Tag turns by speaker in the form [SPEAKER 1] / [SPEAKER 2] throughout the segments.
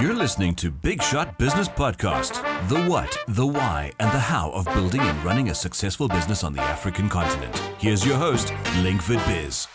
[SPEAKER 1] You're listening to Big Shot Business Podcast the what, the why, and the how of building and running a successful business on the African continent. Here's your host, Linkford Biz.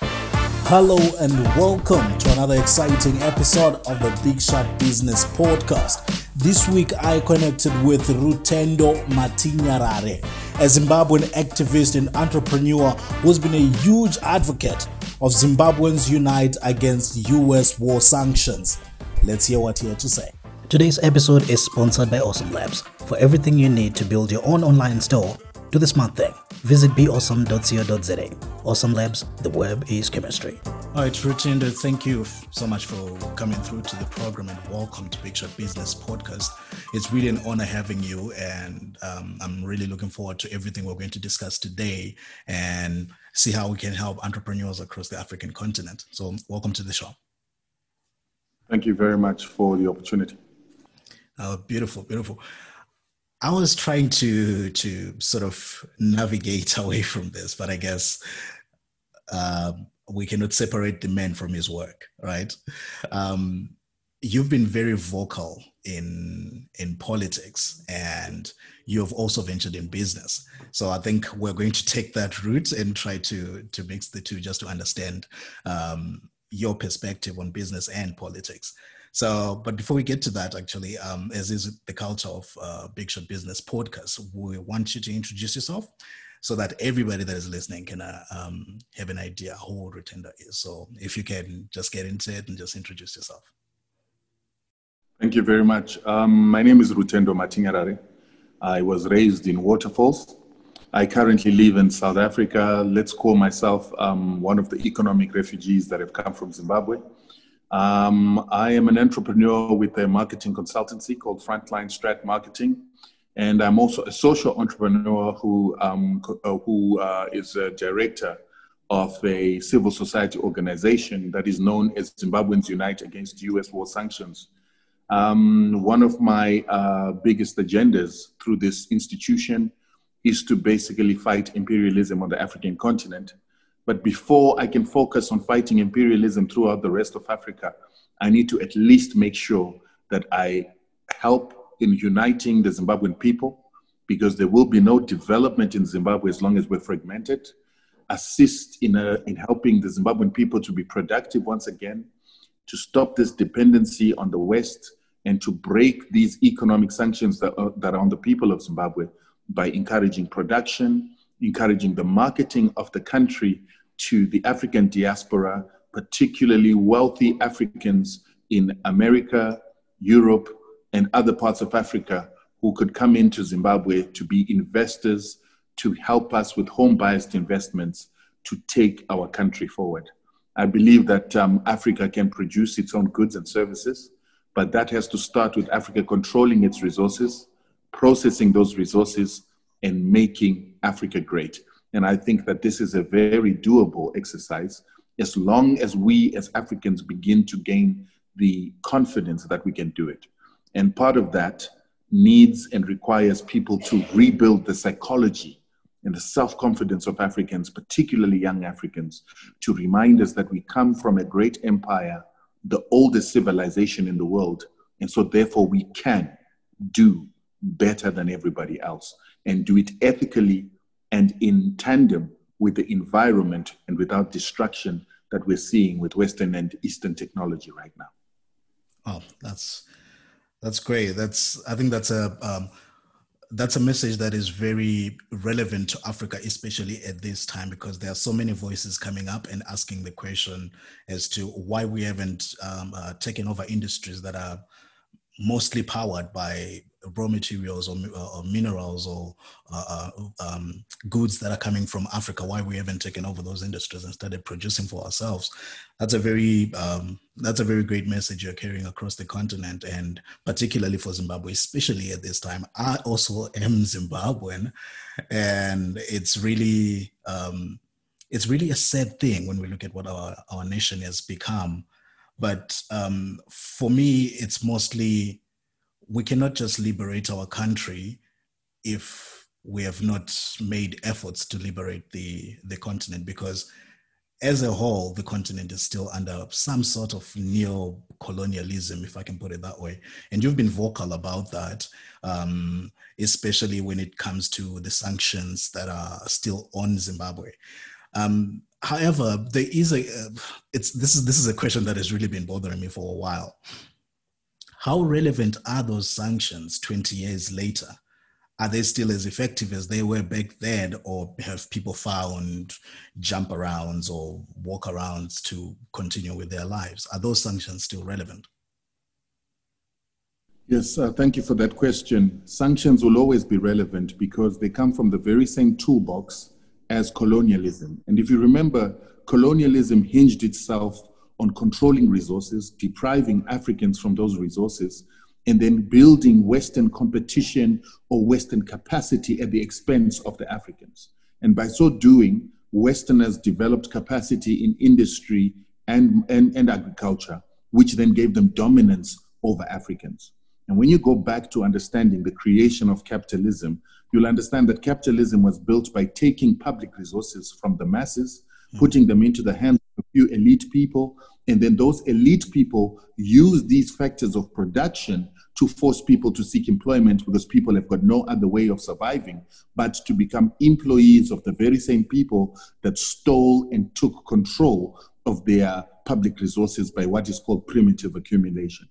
[SPEAKER 2] Hello and welcome to another exciting episode of the Big Shot Business Podcast. This week I connected with Rutendo Matinyarare, a Zimbabwean activist and entrepreneur who's been a huge advocate of Zimbabweans unite against US war sanctions. Let's hear what he had to say.
[SPEAKER 3] Today's episode is sponsored by Awesome Labs. For everything you need to build your own online store, do the smart thing. Visit beawesome.co.za. Awesome Labs, the web is chemistry.
[SPEAKER 2] All right, Rutendo, thank you so much for coming through to the program and welcome to Shot Business Podcast. It's really an honor having you, and um, I'm really looking forward to everything we're going to discuss today and see how we can help entrepreneurs across the African continent. So, welcome to the show.
[SPEAKER 4] Thank you very much for the opportunity.
[SPEAKER 2] Oh, beautiful, beautiful. I was trying to to sort of navigate away from this, but I guess um, we cannot separate the man from his work, right? Um, you've been very vocal in in politics, and you have also ventured in business. So I think we're going to take that route and try to to mix the two, just to understand um, your perspective on business and politics. So, but before we get to that, actually, um, as is the culture of uh, Big Shot Business podcast, we want you to introduce yourself so that everybody that is listening can uh, um, have an idea who Rutendo is. So, if you can just get into it and just introduce yourself.
[SPEAKER 4] Thank you very much. Um, my name is Rutendo Matinyarare. I was raised in Waterfalls. I currently live in South Africa. Let's call myself um, one of the economic refugees that have come from Zimbabwe. Um, I am an entrepreneur with a marketing consultancy called Frontline Strat Marketing. And I'm also a social entrepreneur who, um, uh, who uh, is a director of a civil society organization that is known as Zimbabweans Unite Against US War Sanctions. Um, one of my uh, biggest agendas through this institution is to basically fight imperialism on the African continent but before I can focus on fighting imperialism throughout the rest of Africa, I need to at least make sure that I help in uniting the Zimbabwean people because there will be no development in Zimbabwe as long as we're fragmented. Assist in, a, in helping the Zimbabwean people to be productive once again, to stop this dependency on the West, and to break these economic sanctions that are, that are on the people of Zimbabwe by encouraging production, encouraging the marketing of the country to the African diaspora, particularly wealthy Africans in America, Europe, and other parts of Africa who could come into Zimbabwe to be investors, to help us with home biased investments to take our country forward. I believe that um, Africa can produce its own goods and services, but that has to start with Africa controlling its resources, processing those resources, and making Africa great. And I think that this is a very doable exercise as long as we as Africans begin to gain the confidence that we can do it. And part of that needs and requires people to rebuild the psychology and the self confidence of Africans, particularly young Africans, to remind us that we come from a great empire, the oldest civilization in the world. And so, therefore, we can do better than everybody else and do it ethically and in tandem with the environment and without destruction that we're seeing with Western and Eastern technology right now.
[SPEAKER 2] Oh, that's that's great. That's I think that's a um, that's a message that is very relevant to Africa, especially at this time, because there are so many voices coming up and asking the question as to why we haven't um, uh, taken over industries that are mostly powered by raw materials or, or minerals or uh, uh, um, goods that are coming from Africa, why we haven't taken over those industries and started producing for ourselves. That's a very um, that's a very great message you're carrying across the continent, and particularly for Zimbabwe, especially at this time. I also am Zimbabwean, and it's really um, it's really a sad thing when we look at what our, our nation has become. But um, for me, it's mostly we cannot just liberate our country if we have not made efforts to liberate the the continent because as a whole, the continent is still under some sort of neo colonialism, if I can put it that way. And you've been vocal about that, um, especially when it comes to the sanctions that are still on Zimbabwe. Um, however, there is a uh, it's this is this is a question that has really been bothering me for a while. How relevant are those sanctions 20 years later? are they still as effective as they were back then or have people found jump arounds or walk arounds to continue with their lives? Are those sanctions still relevant?
[SPEAKER 4] Yes uh, thank you for that question. Sanctions will always be relevant because they come from the very same toolbox as colonialism. And if you remember colonialism hinged itself on controlling resources depriving africans from those resources and then building Western competition or Western capacity at the expense of the Africans. And by so doing, Westerners developed capacity in industry and, and, and agriculture, which then gave them dominance over Africans. And when you go back to understanding the creation of capitalism, you'll understand that capitalism was built by taking public resources from the masses, mm-hmm. putting them into the hands a few elite people, and then those elite people use these factors of production to force people to seek employment because people have got no other way of surviving but to become employees of the very same people that stole and took control of their public resources by what is called primitive accumulation.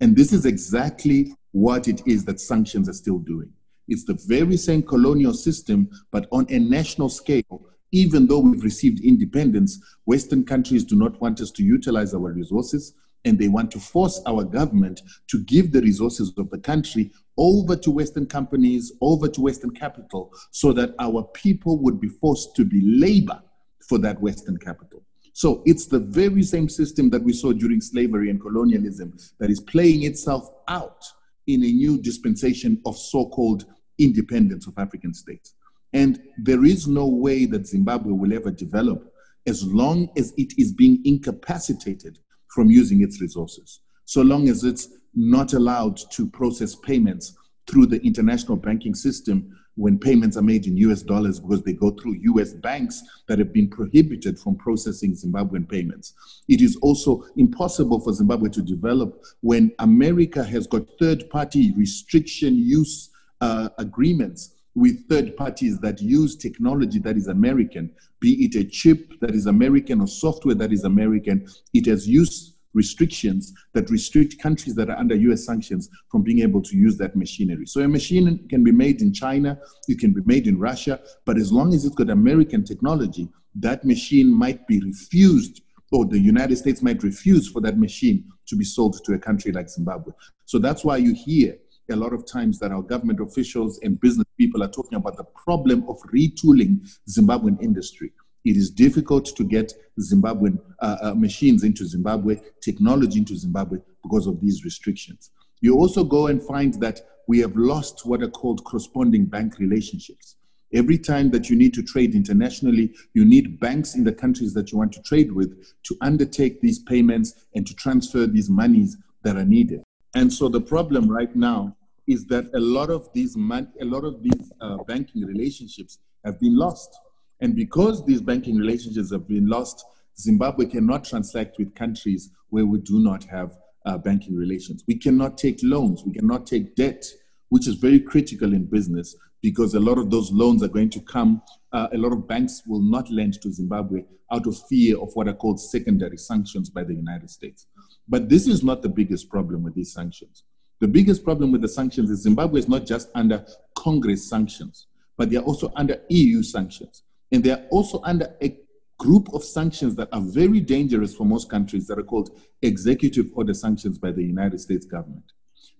[SPEAKER 4] And this is exactly what it is that sanctions are still doing. It's the very same colonial system, but on a national scale. Even though we've received independence, Western countries do not want us to utilize our resources and they want to force our government to give the resources of the country over to Western companies, over to Western capital, so that our people would be forced to be labor for that Western capital. So it's the very same system that we saw during slavery and colonialism that is playing itself out in a new dispensation of so called independence of African states. And there is no way that Zimbabwe will ever develop as long as it is being incapacitated from using its resources. So long as it's not allowed to process payments through the international banking system when payments are made in US dollars because they go through US banks that have been prohibited from processing Zimbabwean payments. It is also impossible for Zimbabwe to develop when America has got third party restriction use uh, agreements with third parties that use technology that is American, be it a chip that is American or software that is American, it has used restrictions that restrict countries that are under US sanctions from being able to use that machinery. So a machine can be made in China, it can be made in Russia, but as long as it's got American technology, that machine might be refused or the United States might refuse for that machine to be sold to a country like Zimbabwe. So that's why you hear a lot of times that our government officials and business people are talking about the problem of retooling Zimbabwean industry. It is difficult to get Zimbabwean uh, uh, machines into Zimbabwe, technology into Zimbabwe because of these restrictions. You also go and find that we have lost what are called corresponding bank relationships. Every time that you need to trade internationally, you need banks in the countries that you want to trade with to undertake these payments and to transfer these monies that are needed. And so the problem right now is that a lot of these man- a lot of these uh, banking relationships have been lost. And because these banking relationships have been lost, Zimbabwe cannot transact with countries where we do not have uh, banking relations. We cannot take loans, we cannot take debt, which is very critical in business because a lot of those loans are going to come, uh, a lot of banks will not lend to Zimbabwe out of fear of what are called secondary sanctions by the United States. But this is not the biggest problem with these sanctions. The biggest problem with the sanctions is Zimbabwe is not just under Congress sanctions, but they are also under EU sanctions. And they are also under a group of sanctions that are very dangerous for most countries that are called executive order sanctions by the United States government.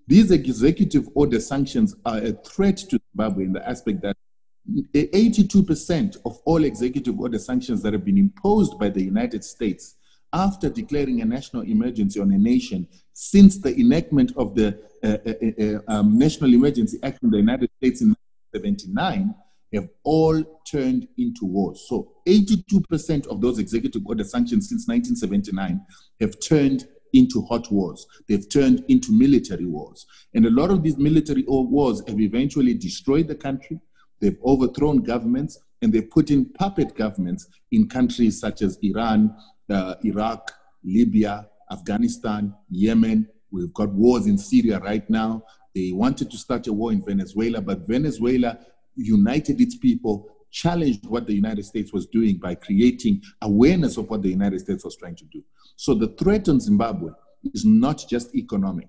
[SPEAKER 4] These executive order sanctions are a threat to Zimbabwe in the aspect that 82% of all executive order sanctions that have been imposed by the United States after declaring a national emergency on a nation since the enactment of the uh, uh, uh, um, National Emergency Act in the United States in 1979 have all turned into wars. So 82% of those executive order sanctions since 1979 have turned into hot wars. They've turned into military wars. And a lot of these military wars have eventually destroyed the country. They've overthrown governments and they've put in puppet governments in countries such as Iran, uh, Iraq, Libya, Afghanistan, Yemen. We've got wars in Syria right now. They wanted to start a war in Venezuela, but Venezuela united its people, challenged what the United States was doing by creating awareness of what the United States was trying to do. So the threat on Zimbabwe is not just economic,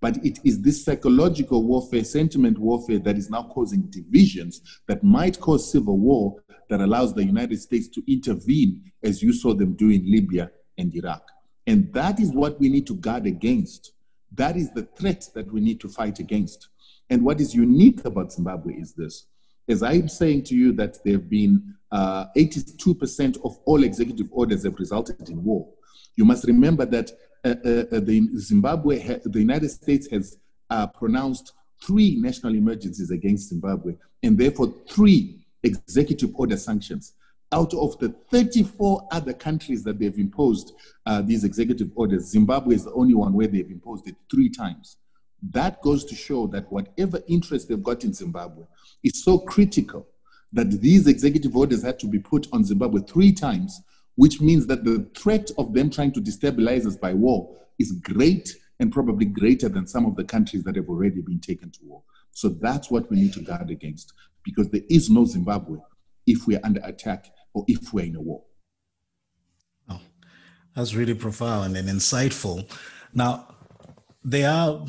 [SPEAKER 4] but it is this psychological warfare, sentiment warfare that is now causing divisions that might cause civil war that allows the United States to intervene, as you saw them do in Libya and Iraq. And that is what we need to guard against. That is the threat that we need to fight against. And what is unique about Zimbabwe is this. As I'm saying to you that there have been uh, 82% of all executive orders have resulted in war. You must remember that uh, uh, uh the Zimbabwe, ha- the United States has uh, pronounced three national emergencies against Zimbabwe, and therefore three executive order sanctions. Out of the 34 other countries that they've imposed uh, these executive orders, Zimbabwe is the only one where they've imposed it three times. That goes to show that whatever interest they've got in Zimbabwe is so critical that these executive orders had to be put on Zimbabwe three times, which means that the threat of them trying to destabilize us by war is great and probably greater than some of the countries that have already been taken to war. So that's what we need to guard against because there is no Zimbabwe if we are under attack or if we're in a war.
[SPEAKER 2] Oh, that's really profound and insightful. Now, there are,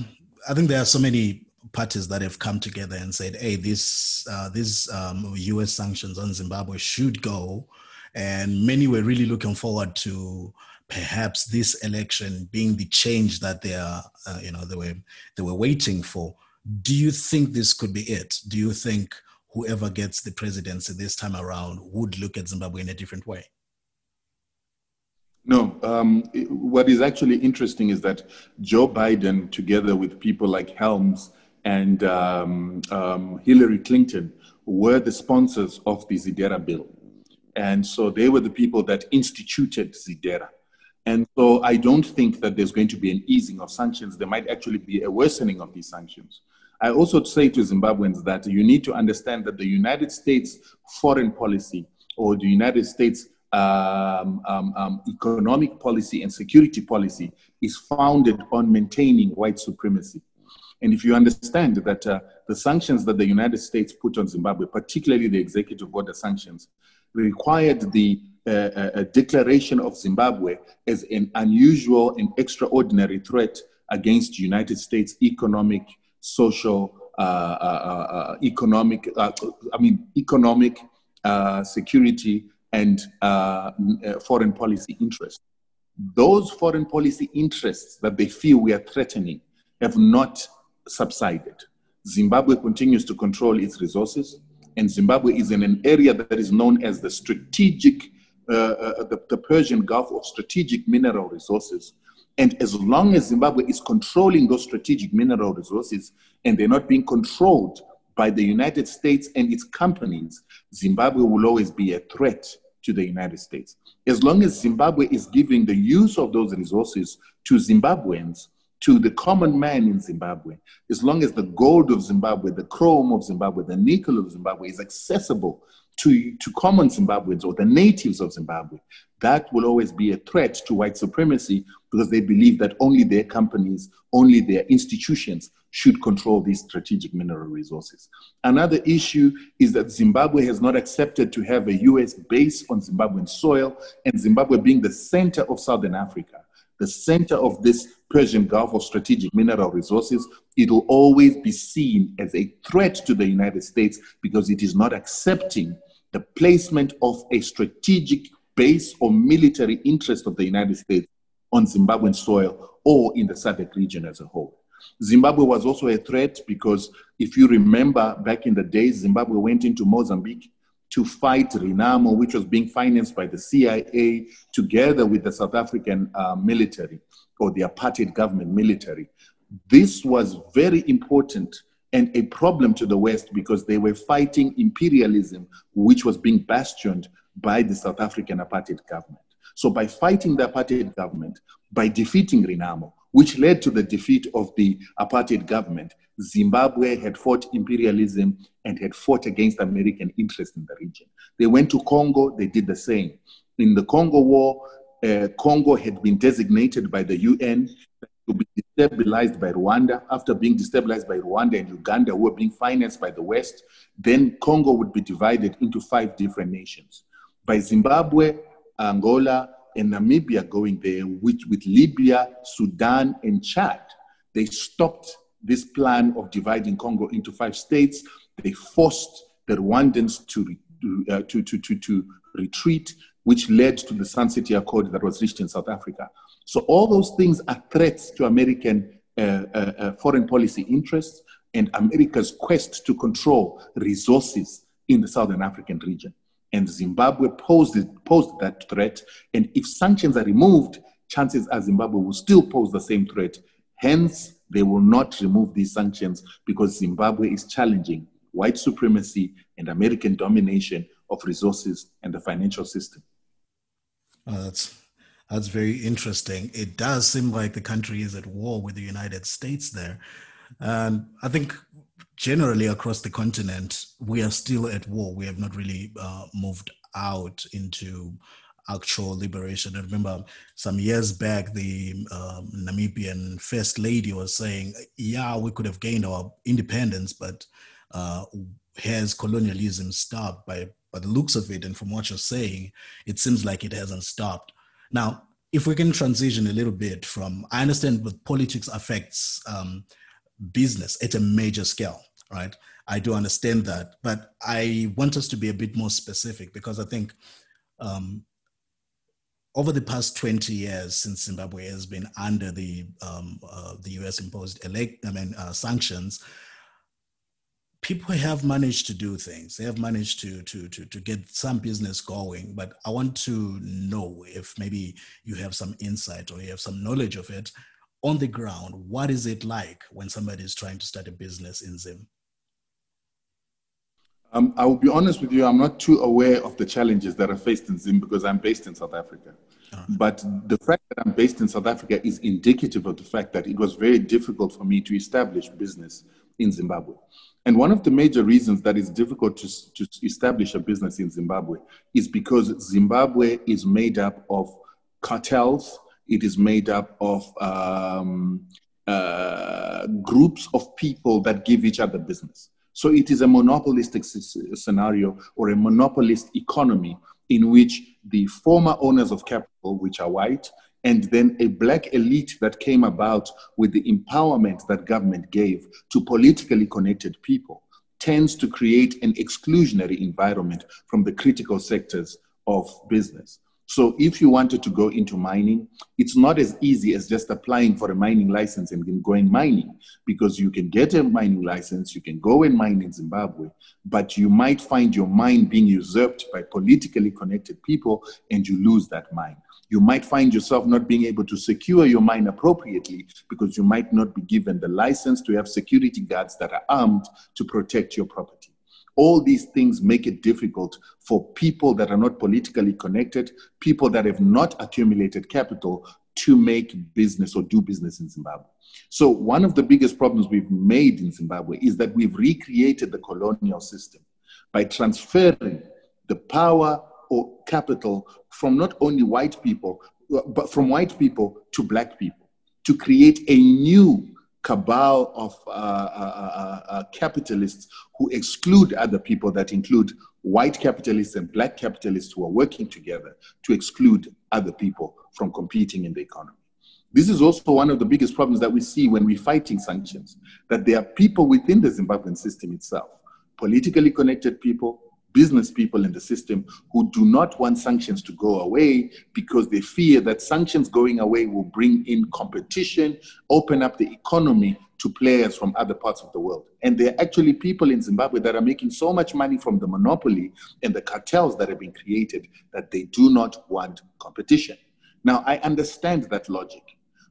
[SPEAKER 2] I think there are so many parties that have come together and said, "Hey, this uh, these um, U.S. sanctions on Zimbabwe should go," and many were really looking forward to perhaps this election being the change that they are, uh, you know, they were they were waiting for. Do you think this could be it? Do you think whoever gets the presidency this time around would look at Zimbabwe in a different way?
[SPEAKER 4] No. Um, what is actually interesting is that Joe Biden, together with people like Helms and um, um, Hillary Clinton, were the sponsors of the ZDERA bill. And so they were the people that instituted ZDERA. And so I don't think that there's going to be an easing of sanctions. There might actually be a worsening of these sanctions. I also say to Zimbabweans that you need to understand that the United States foreign policy or the United States um, um, um, economic policy and security policy is founded on maintaining white supremacy. And if you understand that uh, the sanctions that the United States put on Zimbabwe, particularly the executive order sanctions, required the uh, uh, declaration of Zimbabwe as an unusual and extraordinary threat against United States economic social, uh, uh, uh, economic, I mean, economic security and foreign policy interests. Those foreign policy interests that they feel we are threatening have not subsided. Zimbabwe continues to control its resources, and Zimbabwe is in an area that is known as the strategic, uh, uh, the, the, Persian Gulf of strategic mineral resources, and as long as Zimbabwe is controlling those strategic mineral resources and they're not being controlled by the United States and its companies, Zimbabwe will always be a threat to the United States. As long as Zimbabwe is giving the use of those resources to Zimbabweans, to the common man in Zimbabwe, as long as the gold of Zimbabwe, the chrome of Zimbabwe, the nickel of Zimbabwe is accessible to, to common Zimbabweans or the natives of Zimbabwe, that will always be a threat to white supremacy because they believe that only their companies, only their institutions should control these strategic mineral resources. Another issue is that Zimbabwe has not accepted to have a US base on Zimbabwean soil, and Zimbabwe being the center of Southern Africa, the center of this Persian Gulf of strategic mineral resources, it will always be seen as a threat to the United States because it is not accepting the placement of a strategic base or military interest of the United States on Zimbabwean soil or in the SADC region as a whole. Zimbabwe was also a threat because if you remember back in the days, Zimbabwe went into Mozambique to fight Renamo, which was being financed by the CIA together with the South African uh, military or the apartheid government military. This was very important and a problem to the West because they were fighting imperialism, which was being bastioned by the South African apartheid government. So, by fighting the apartheid government, by defeating Renamo, which led to the defeat of the apartheid government. Zimbabwe had fought imperialism and had fought against American interests in the region. They went to Congo, they did the same. In the Congo War, uh, Congo had been designated by the UN to be destabilized by Rwanda. After being destabilized by Rwanda and Uganda, who were being financed by the West, then Congo would be divided into five different nations. By Zimbabwe, Angola, and Namibia going there, which with Libya, Sudan, and Chad, they stopped this plan of dividing Congo into five states. They forced the Rwandans to, uh, to, to, to, to retreat, which led to the Sun City Accord that was reached in South Africa. So all those things are threats to American uh, uh, uh, foreign policy interests and America's quest to control resources in the Southern African region. And Zimbabwe posed, posed that threat. And if sanctions are removed, chances are Zimbabwe will still pose the same threat. Hence, they will not remove these sanctions because Zimbabwe is challenging white supremacy and American domination of resources and the financial system.
[SPEAKER 2] Oh, that's that's very interesting. It does seem like the country is at war with the United States there, and I think generally across the continent we are still at war. We have not really uh, moved out into actual liberation. I remember some years back, the um, Namibian first lady was saying, "Yeah, we could have gained our independence, but uh, has colonialism stopped?" By by the looks of it, and from what you're saying, it seems like it hasn't stopped. Now, if we can transition a little bit from, I understand that politics affects um, business at a major scale, right? I do understand that, but I want us to be a bit more specific because I think um, over the past 20 years since Zimbabwe has been under the um, uh, the US imposed elect I mean uh, sanctions, people have managed to do things. They have managed to to to to get some business going. But I want to know if maybe you have some insight or you have some knowledge of it on the ground. What is it like when somebody is trying to start a business in Zim?
[SPEAKER 4] Um, I will be honest with you, I'm not too aware of the challenges that are faced in Zim because I'm based in South Africa. Right. But the fact that I'm based in South Africa is indicative of the fact that it was very difficult for me to establish business in Zimbabwe. And one of the major reasons that it's difficult to, to establish a business in Zimbabwe is because Zimbabwe is made up of cartels, it is made up of um, uh, groups of people that give each other business. So it is a monopolistic scenario or a monopolist economy in which the former owners of capital, which are white, and then a black elite that came about with the empowerment that government gave to politically connected people tends to create an exclusionary environment from the critical sectors of business. So if you wanted to go into mining, it's not as easy as just applying for a mining license and going mining because you can get a mining license, you can go and mine in Zimbabwe, but you might find your mine being usurped by politically connected people and you lose that mine. You might find yourself not being able to secure your mine appropriately because you might not be given the license to have security guards that are armed to protect your property. All these things make it difficult for people that are not politically connected, people that have not accumulated capital to make business or do business in Zimbabwe. So, one of the biggest problems we've made in Zimbabwe is that we've recreated the colonial system by transferring the power or capital from not only white people, but from white people to black people to create a new cabal of uh, uh, uh, uh, capitalists who exclude other people that include white capitalists and black capitalists who are working together to exclude other people from competing in the economy. This is also one of the biggest problems that we see when we're fighting sanctions, that there are people within the Zimbabwean system itself, politically connected people, business people in the system who do not want sanctions to go away because they fear that sanctions going away will bring in competition, open up the economy to players from other parts of the world. And there are actually people in Zimbabwe that are making so much money from the monopoly and the cartels that have been created that they do not want competition. Now, I understand that logic.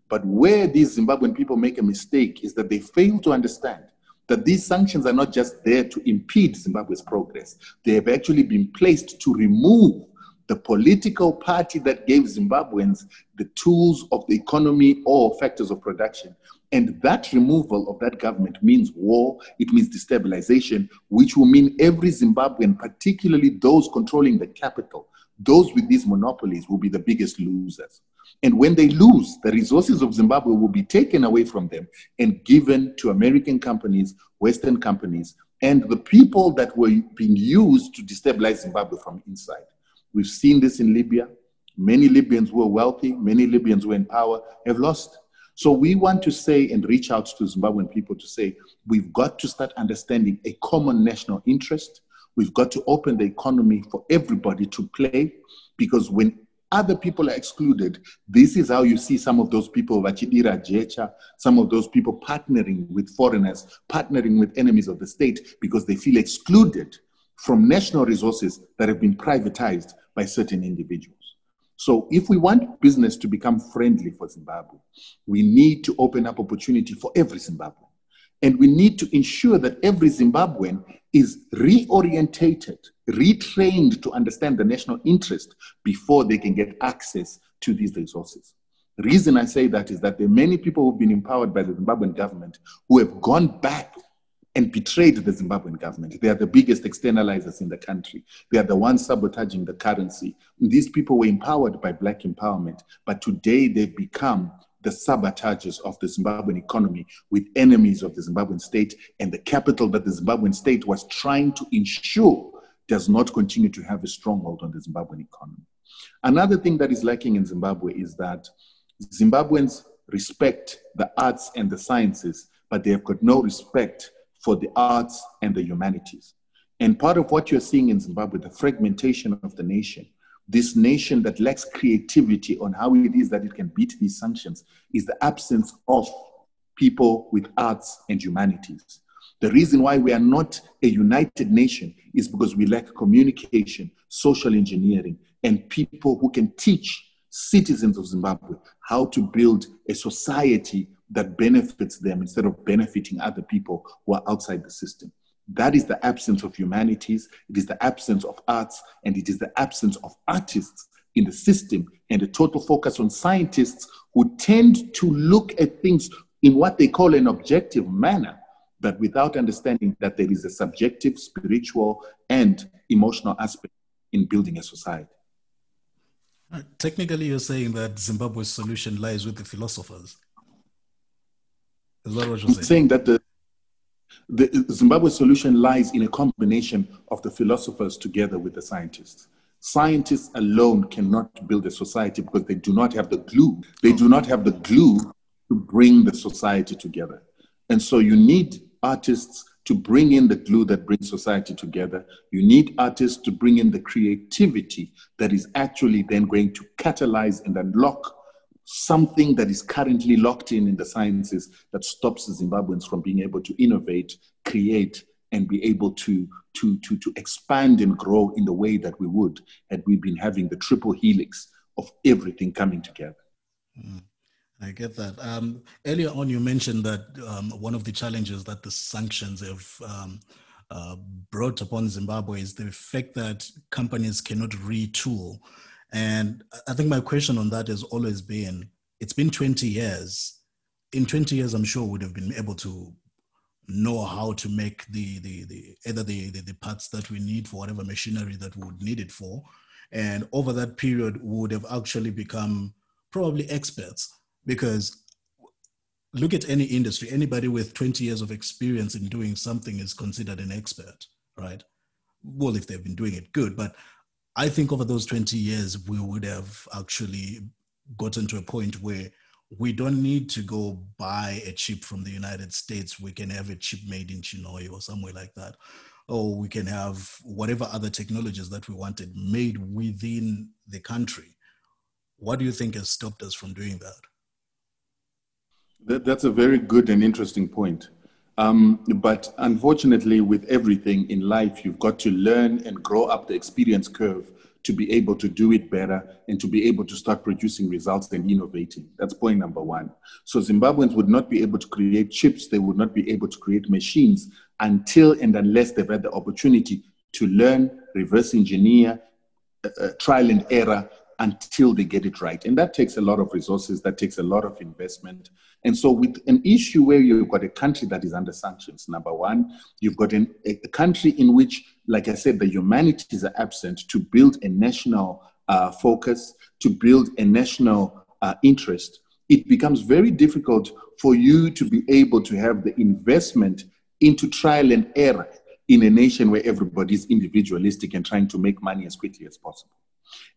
[SPEAKER 4] But where these Zimbabwean people make a mistake is that they fail to understand that these sanctions are not just there to impede Zimbabwe's progress. They have actually been placed to remove the political party that gave Zimbabweans the tools of the economy or factors of production. And that removal of that government means war, it means destabilization, which will mean every Zimbabwean, particularly those controlling the capital, those with these monopolies, will be the biggest losers. And when they lose, the resources of Zimbabwe will be taken away from them and given to American companies, Western companies, and the people that were being used to destabilize Zimbabwe from inside. We've seen this in Libya. Many Libyans who are wealthy, many Libyans who are in power have lost. So we want to say and reach out to Zimbabwean people to say we've got to start understanding a common national interest. We've got to open the economy for everybody to play because when other people are excluded. This is how you see some of those people, Vachidira Jecha, some of those people partnering with foreigners, partnering with enemies of the state because they feel excluded from national resources that have been privatized by certain individuals. So, if we want business to become friendly for Zimbabwe, we need to open up opportunity for every Zimbabwean. And we need to ensure that every Zimbabwean is reorientated, retrained to understand the national interest before they can get access to these resources. The reason I say that is that there are many people who've been empowered by the Zimbabwean government who have gone back and betrayed the Zimbabwean government. They are the biggest externalizers in the country. They are the ones sabotaging the currency. These people were empowered by Black empowerment, but today they've become the sabotagers of the Zimbabwean economy with enemies of the Zimbabwean state and the capital that the Zimbabwean state was trying to ensure does not continue to have a stronghold on the Zimbabwean economy. Another thing that is lacking in Zimbabwe is that Zimbabweans respect the arts and the sciences, but they have got no respect for the arts and the humanities. And part of what you're seeing in Zimbabwe, the fragmentation of the nation, this nation that lacks creativity on how it is that it can beat these sanctions is the absence of people with arts and humanities. The reason why we are not a united nation is because we lack communication, social engineering, and people who can teach citizens of Zimbabwe how to build a society that benefits them instead of benefiting other people who are outside the system. That is the absence of humanities, it is the absence of arts, and it is the absence of artists in the system, and a total focus on scientists who tend to look at things in what they call an objective manner, but without understanding that there is a subjective, spiritual, and emotional aspect in building a society.
[SPEAKER 2] Uh, technically, you're saying that Zimbabwe's solution lies with the philosophers.
[SPEAKER 4] Is that what you're saying? I'm saying that the the Zimbabwe solution lies in a combination of the philosophers together with the scientists. Scientists alone cannot build a society because they do not have the glue. They do not have the glue to bring the society together. And so you need artists to bring in the glue that brings society together. You need artists to bring in the creativity that is actually then going to catalyze and unlock something that is currently locked in in the sciences that stops Zimbabweans from being able to innovate, create, and be able to, to, to, to expand and grow in the way that we would had we been having the triple helix of everything coming together.
[SPEAKER 2] Mm, I get that. Um, earlier on, you mentioned that um, one of the challenges that the sanctions have um, uh, brought upon Zimbabwe is the fact that companies cannot retool and I think my question on that has always been it's been 20 years. In 20 years, I'm sure we'd have been able to know how to make the, the, the either the, the, the parts that we need for whatever machinery that we would need it for. And over that period, we would have actually become probably experts because look at any industry anybody with 20 years of experience in doing something is considered an expert right well if they've been doing it good but I think over those 20 years, we would have actually gotten to a point where we don't need to go buy a chip from the United States. We can have a chip made in Chinhoyi or somewhere like that. Or we can have whatever other technologies that we wanted made within the country. What do you think has stopped us from doing that?
[SPEAKER 4] that that's a very good and interesting point. Um, but unfortunately, with everything in life, you've got to learn and grow up the experience curve to be able to do it better and to be able to start producing results and innovating. That's point number one. So Zimbabweans would not be able to create chips, they would not be able to create machines until and unless they've had the opportunity to learn, reverse engineer, uh, trial and error until they get it right. And that takes a lot of resources, that takes a lot of investment. And so, with an issue where you've got a country that is under sanctions, number one, you've got an, a country in which, like I said, the humanities are absent to build a national uh, focus, to build a national uh, interest. It becomes very difficult for you to be able to have the investment into trial and error in a nation where everybody is individualistic and trying to make money as quickly as possible.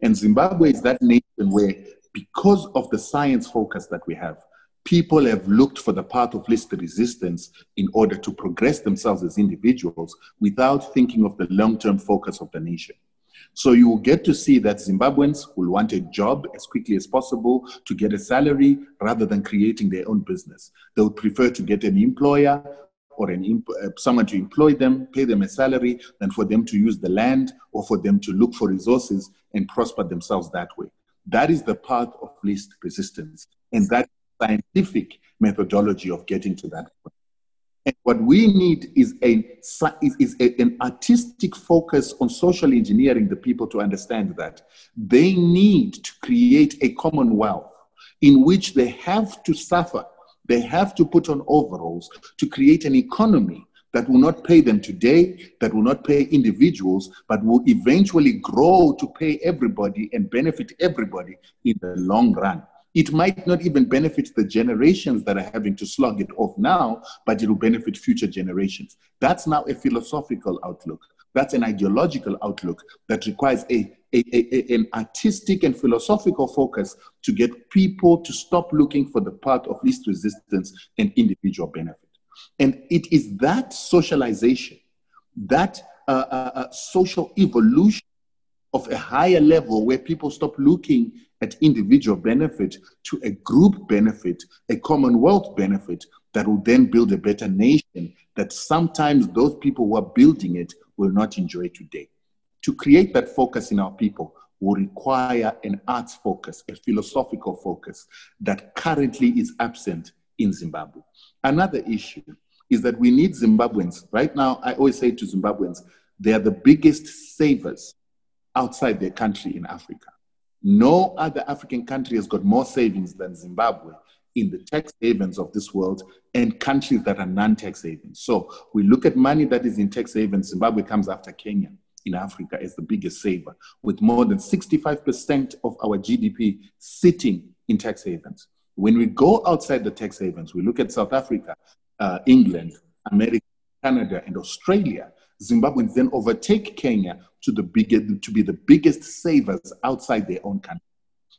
[SPEAKER 4] And Zimbabwe is that nation where, because of the science focus that we have, people have looked for the path of least resistance in order to progress themselves as individuals without thinking of the long term focus of the nation. So you will get to see that Zimbabweans will want a job as quickly as possible to get a salary rather than creating their own business. They would prefer to get an employer or an uh, someone to employ them, pay them a salary, than for them to use the land or for them to look for resources and prosper themselves that way. That is the path of least resistance. And that scientific methodology of getting to that point. And what we need is, a, is, a, an artistic focus on social engineering the people to understand that they need to create a commonwealth in which they have to suffer they have to put on overalls to create an economy that will not pay them today, that will not pay individuals, but will eventually grow to pay everybody and benefit everybody in the long run. It might not even benefit the generations that are having to slug it off now, but it will benefit future generations. That's now a philosophical outlook. That's an ideological outlook that requires a, a, a, an artistic and philosophical focus to get people to stop looking for the path of least resistance and individual benefit. And it is that socialization, that uh, uh, uh social evolution of a higher level where people stop looking at individual benefit to a group benefit, a commonwealth benefit that will then build a better nation that sometimes those people who are building it will not enjoy today. To create that focus in our people will require an arts focus, a philosophical focus that currently is absent in Zimbabwe. Another issue is that we need Zimbabweans. Right now, I always say to Zimbabweans, they are the biggest savers outside their country in Africa. No other African country has got more savings than Zimbabwe in the tax havens of this world and countries that are non tax havens. So we look at money that is in tax havens. Zimbabwe comes after Kenya in Africa as the biggest saver, with more than 65% of our GDP sitting in tax havens. When we go outside the tax havens, we look at South Africa, uh, England, America, Canada, and Australia. Zimbabweans then overtake Kenya to, the biggest, to be the biggest savers outside their own country.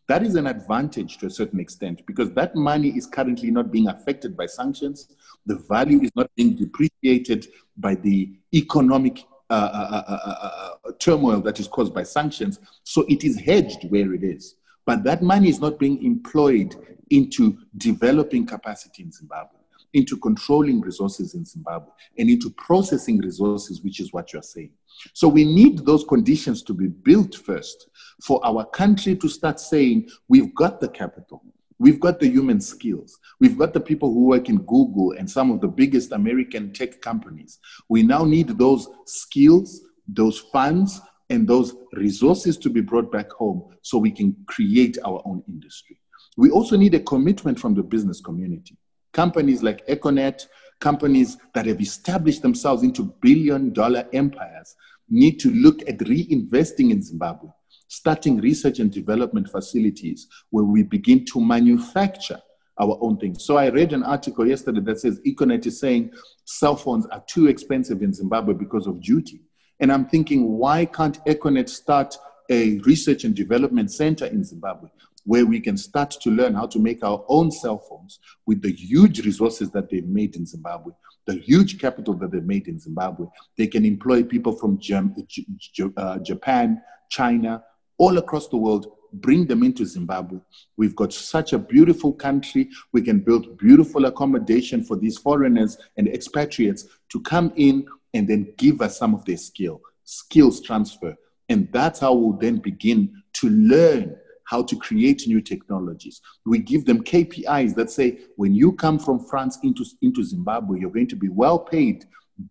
[SPEAKER 4] That is an advantage to a certain extent because that money is currently not being affected by sanctions. The value is not being depreciated by the economic uh, uh, uh, turmoil that is caused by sanctions. So it is hedged where it is. But that money is not being employed into developing capacity in Zimbabwe, into controlling resources in Zimbabwe, and into processing resources, which is what you're saying. So we need those conditions to be built first for our country to start saying, we've got the capital, we've got the human skills, we've got the people who work in Google and some of the biggest American tech companies. We now need those skills, those funds, and those resources to be brought back home so we can create our own industry. We also need a commitment from the business community. Companies like Econet, companies that have established themselves into billion dollar empires need to look at reinvesting in Zimbabwe, starting research and development facilities where we begin to manufacture our own things. So I read an article yesterday that says Econet is saying cell phones are too expensive in Zimbabwe because of duty. And I'm thinking, why can't Econet start a research and development center in Zimbabwe where we can start to learn how to make our own cell phones with the huge resources that they've made in Zimbabwe, the huge capital that they've made in Zimbabwe. They can employ people from uh, Japan, China, all across the world, bring them into Zimbabwe. We've got such a beautiful country. We can build beautiful accommodation for these foreigners and expatriates to come in and then give us some of their skill, skills transfer. And that's how we'll then begin to learn how to create new technologies. We give them KPIs that say, when you come from France into, into Zimbabwe, you're going to be well paid,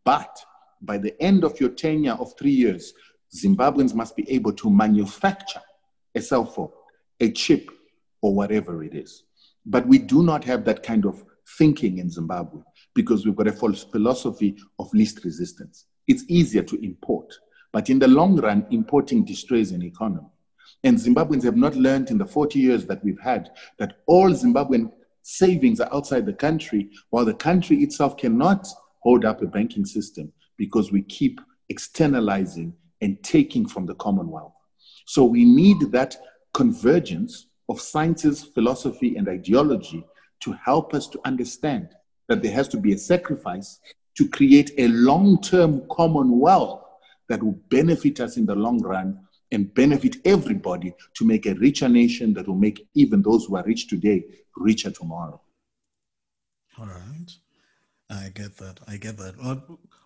[SPEAKER 4] but by the end of your tenure of three years, Zimbabweans must be able to manufacture a cell phone, a chip, or whatever it is. But we do not have that kind of thinking in Zimbabwe because we've got a false philosophy of least resistance. It's easier to import, but in the long run, importing destroys an economy. And Zimbabweans have not learned in the 40 years that we've had that all Zimbabwean savings are outside the country, while the country itself cannot hold up a banking system because we keep externalizing and taking from the Commonwealth. So we need that convergence of sciences, philosophy, and ideology to help us to understand that there has to be a sacrifice to create a long term commonwealth that will benefit us in the long run and benefit everybody to make a richer nation that will make even those who are rich today richer tomorrow.
[SPEAKER 2] All right. I get that. I get that.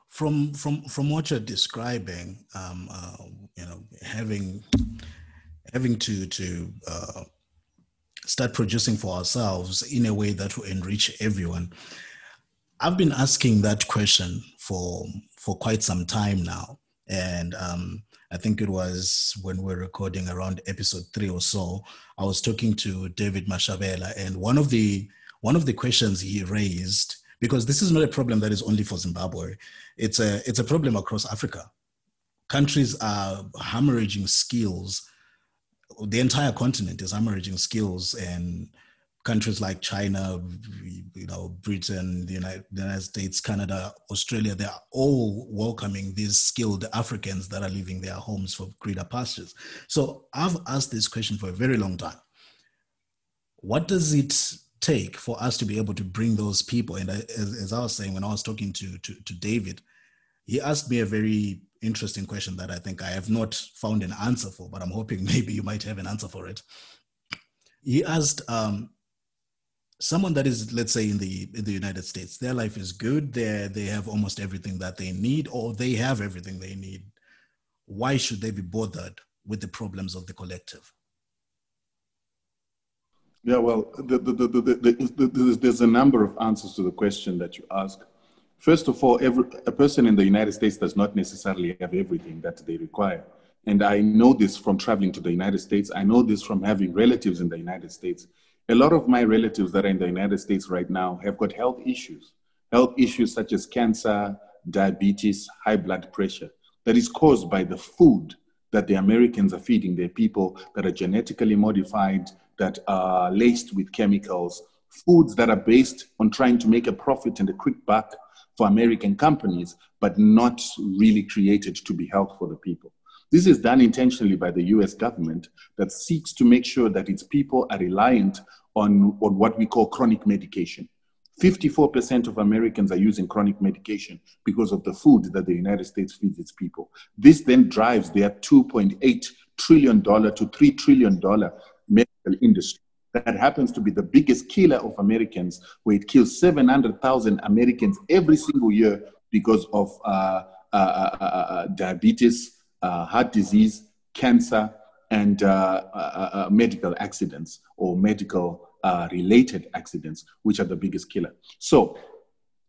[SPEAKER 2] From from from what you're describing, um, uh, you know, having having to to uh, start producing for ourselves in a way that will enrich everyone. I've been asking that question for for quite some time now, and um, I think it was when we are recording around episode three or so. I was talking to David Mashabela, and one of the one of the questions he raised, because this is not a problem that is only for Zimbabwe, it's a it's a problem across Africa. Countries are hemorrhaging skills the entire continent is hemorrhaging skills and countries like China, you know, Britain, the United, the United, States, Canada, Australia, they are all welcoming these skilled Africans that are leaving their homes for greener pastures. So I've asked this question for a very long time. What does it take for us to be able to bring those people? And as, as I was saying, when I was talking to, to, to David, he asked me a very interesting question that I think I have not found an answer for, but I'm hoping maybe you might have an answer for it. He asked um, someone that is, let's say, in the in the United States, their life is good, they they have almost everything that they need, or they have everything they need. Why should they be bothered with the problems of the collective?
[SPEAKER 4] Yeah, well, the, the, the, there's a number of answers to the question that you ask. First of all, every, a person in the United States does not necessarily have everything that they require. And I know this from traveling to the United States. I know this from having relatives in the United States. A lot of my relatives that are in the United States right now have got health issues, health issues such as cancer, diabetes, high blood pressure, that is caused by the food that the Americans are feeding their people that are genetically modified, that are laced with chemicals, foods that are based on trying to make a profit and a quick buck for American companies, but not really created to be health for the people. This is done intentionally by the US government that seeks to make sure that its people are reliant on, on what we call chronic medication. 54% of Americans are using chronic medication because of the food that the United States feeds its people. This then drives their $2.8 trillion to $3 trillion medical industry that happens to be the biggest killer of Americans, where it kills 700,000 Americans every single year because of uh, uh, uh, uh, uh diabetes, uh, heart disease, cancer, and medical accidents or medical related accidents, which are the biggest killer. So,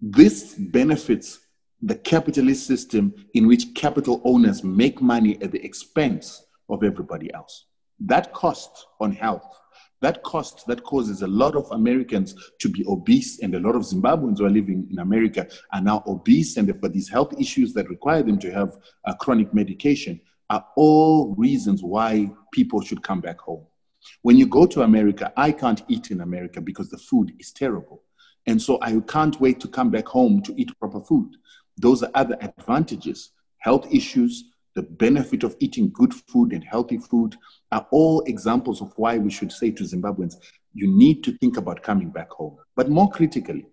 [SPEAKER 4] this benefits the capitalist system in which capital owners make money at the expense of everybody else. That cost on health that cost that causes a lot of Americans to be obese, and a lot of Zimbabweans who are living in America are now obese, and got these health issues that require them to have a chronic medication, are all reasons why people should come back home. When you go to America, I can't eat in America because the food is terrible. And so I can't wait to come back home to eat proper food. Those are other advantages health issues, the benefit of eating good food and healthy food are all examples of why we should say to Zimbabweans, you need to think about coming back home. But more critically,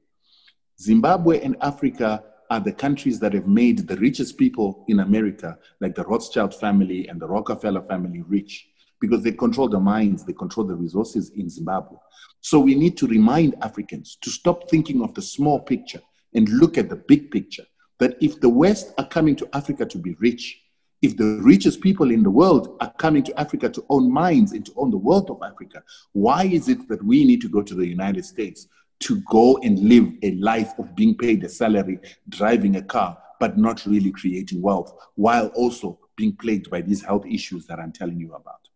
[SPEAKER 4] Zimbabwe and Africa are the countries that have made the richest people in America, like the Rothschild family and the Rockefeller family, rich because they control the mines, they control the resources in Zimbabwe. So we need to remind Africans to stop thinking of the small picture and look at the big picture. That if the West are coming to Africa to be rich, if the richest people in the world are coming to Africa to own mines and to own the wealth of Africa, why is it that we need to go to the United States to go and live a life of being paid a salary, driving a car, but not really creating wealth, while also being plagued by these health issues that I'm telling you about.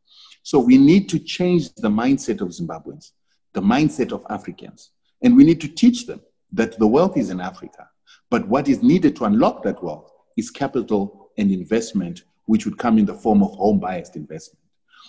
[SPEAKER 4] So we need to change the mindset of Zimbabweans, the mindset of Africans, and we need to teach them that the wealth is in Africa. But what is needed to unlock that wealth is capital and investment, which would come in the form of home biased investment.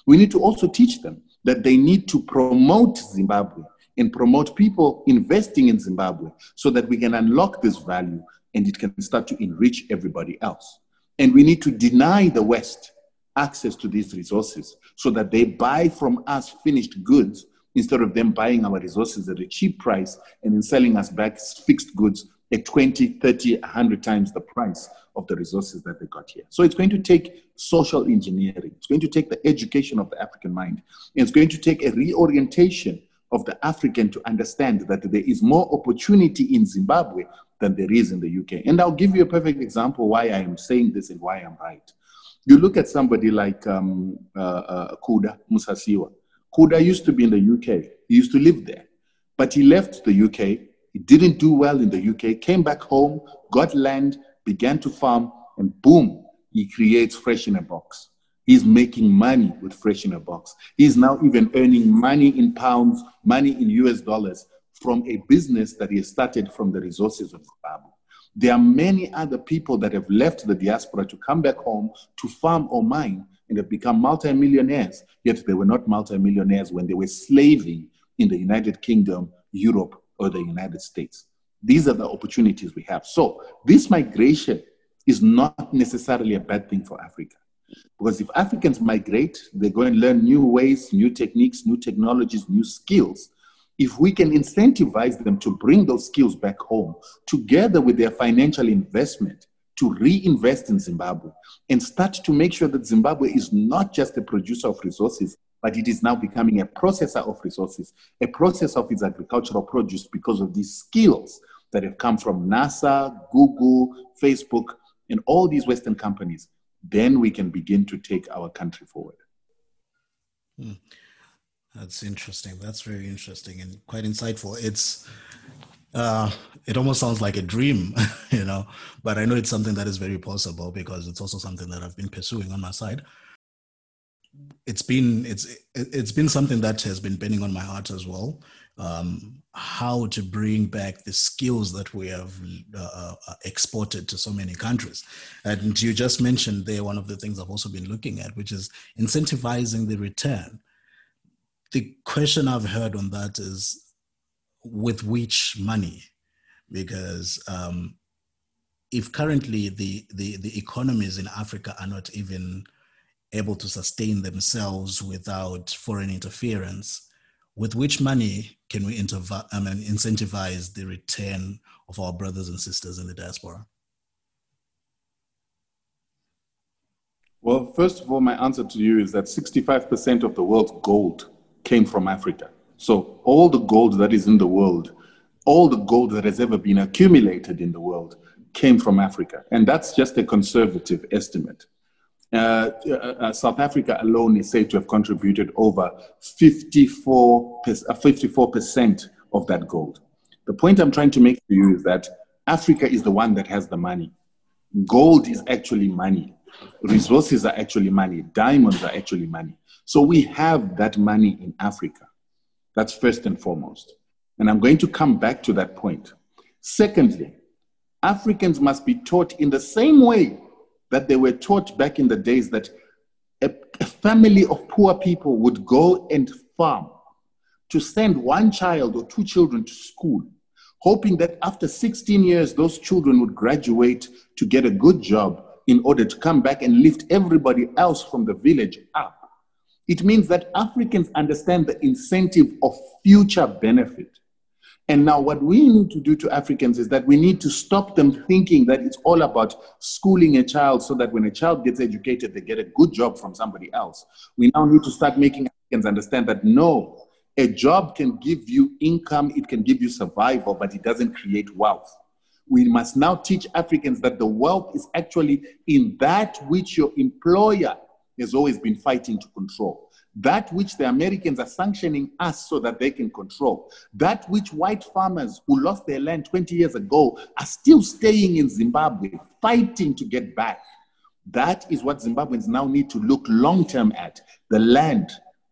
[SPEAKER 4] We need to also teach them that they need to promote Zimbabwe and promote people investing in Zimbabwe so that we can unlock this value and it can start to enrich everybody else. And we need to deny the West access to these resources so that they buy from us finished goods instead of them buying our resources at a cheap price and then selling us back fixed goods at 20, 30, 100 times the price of the resources that they got here. So it's going to take social engineering. It's going to take the education of the African mind. It's going to take a reorientation of the African to understand that there is more opportunity in Zimbabwe than there is in the UK. And I'll give you a perfect example why I am saying this and why I'm right. You look at somebody like um, uh, uh, Kuda Musasiwa. Kuda used to be in the UK. He used to live there. But he left the UK. He didn't do well in the UK, came back home, got land, began to farm, and boom, he creates Fresh in a Box. He's making money with Fresh in a Box. He's now even earning money in pounds, money in US dollars from a business that he started from the resources of Zimbabwe. There are many other people that have left the diaspora to come back home to farm or mine and have become multimillionaires, yet they were not multimillionaires when they were slaving in the United Kingdom, Europe, or the United States. These are the opportunities we have. So, this migration is not necessarily a bad thing for Africa. Because if Africans migrate, they go and learn new ways, new techniques, new technologies, new skills. If we can incentivize them to bring those skills back home, together with their financial investment, to reinvest in Zimbabwe and start to make sure that Zimbabwe is not just a producer of resources, but it is now becoming a processor of resources, a processor of its agricultural produce because of these skills that have come from NASA, Google, Facebook, and all these Western companies then we can begin to take our country forward.
[SPEAKER 2] Hmm. That's interesting. That's very interesting and quite insightful. It's uh, it almost sounds like a dream, you know, but I know it's something that is very possible because it's also something that I've been pursuing on my side. It's been it's it's been something that has been burning on my heart as well um, how to bring back the skills that we have uh, uh, exported to so many countries. And you just mentioned there one of the things I've also been looking at, which is incentivizing the return. The question I've heard on that is with which money? Because um, if currently the, the, the economies in Africa are not even able to sustain themselves without foreign interference, with which money can we interv- I mean, incentivize the return of our brothers and sisters in the diaspora?
[SPEAKER 4] Well, first of all, my answer to you is that 65% of the world's gold came from Africa. So, all the gold that is in the world, all the gold that has ever been accumulated in the world came from Africa. And that's just a conservative estimate. Uh, uh, uh, South Africa alone is said to have contributed over 54, 54% uh, of that gold. The point I'm trying to make to you is that Africa is the one that has the money. Gold is actually money. Resources are actually money. Diamonds are actually money. So we have that money in Africa. That's first and foremost. And I'm going to come back to that point. Secondly, Africans must be taught in the same way that they were taught back in the days that a, a family of poor people would go and farm to send one child or two children to school, hoping that after 16 years, those children would graduate to get a good job in order to come back and lift everybody else from the village up. It means that Africans understand the incentive of future benefit. And now, what we need to do to Africans is that we need to stop them thinking that it's all about schooling a child so that when a child gets educated, they get a good job from somebody else. We now need to start making Africans understand that no, a job can give you income, it can give you survival, but it doesn't create wealth. We must now teach Africans that the wealth is actually in that which your employer has always been fighting to control that which the Americans are sanctioning us so that they can control, that which white farmers who lost their land 20 years ago are still staying in Zimbabwe, fighting to get back. That is what Zimbabweans now need to look long term at the land,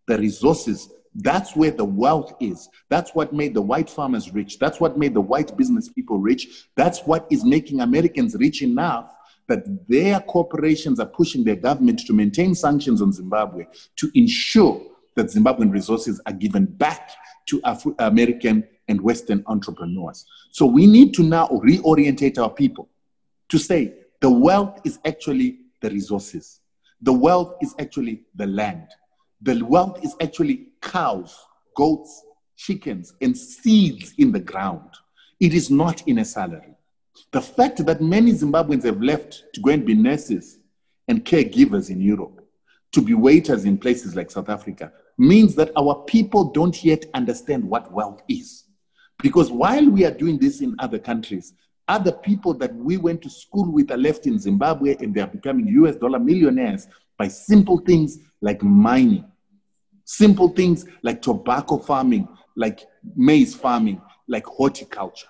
[SPEAKER 4] the resources. That's where the wealth is. That's what made the white farmers rich. That's what made the white business people rich. That's what is making Americans rich enough that their corporations are pushing their government to maintain sanctions on Zimbabwe to ensure that Zimbabwean resources are given back to American and Western entrepreneurs. So we need to now reorientate our people to say the wealth is actually the resources. The wealth is actually the land. The wealth is actually cows, goats, chickens, and seeds in the ground. It is not in a salary. The fact that many Zimbabweans have left to go and be nurses and caregivers in Europe, to be waiters in places like South Africa, means that our people don't yet understand what wealth is. Because while we are doing this in other countries, other people that we went to school with are left in Zimbabwe and they are becoming US dollar millionaires by simple things like mining, simple things like tobacco farming, like maize farming, like horticulture.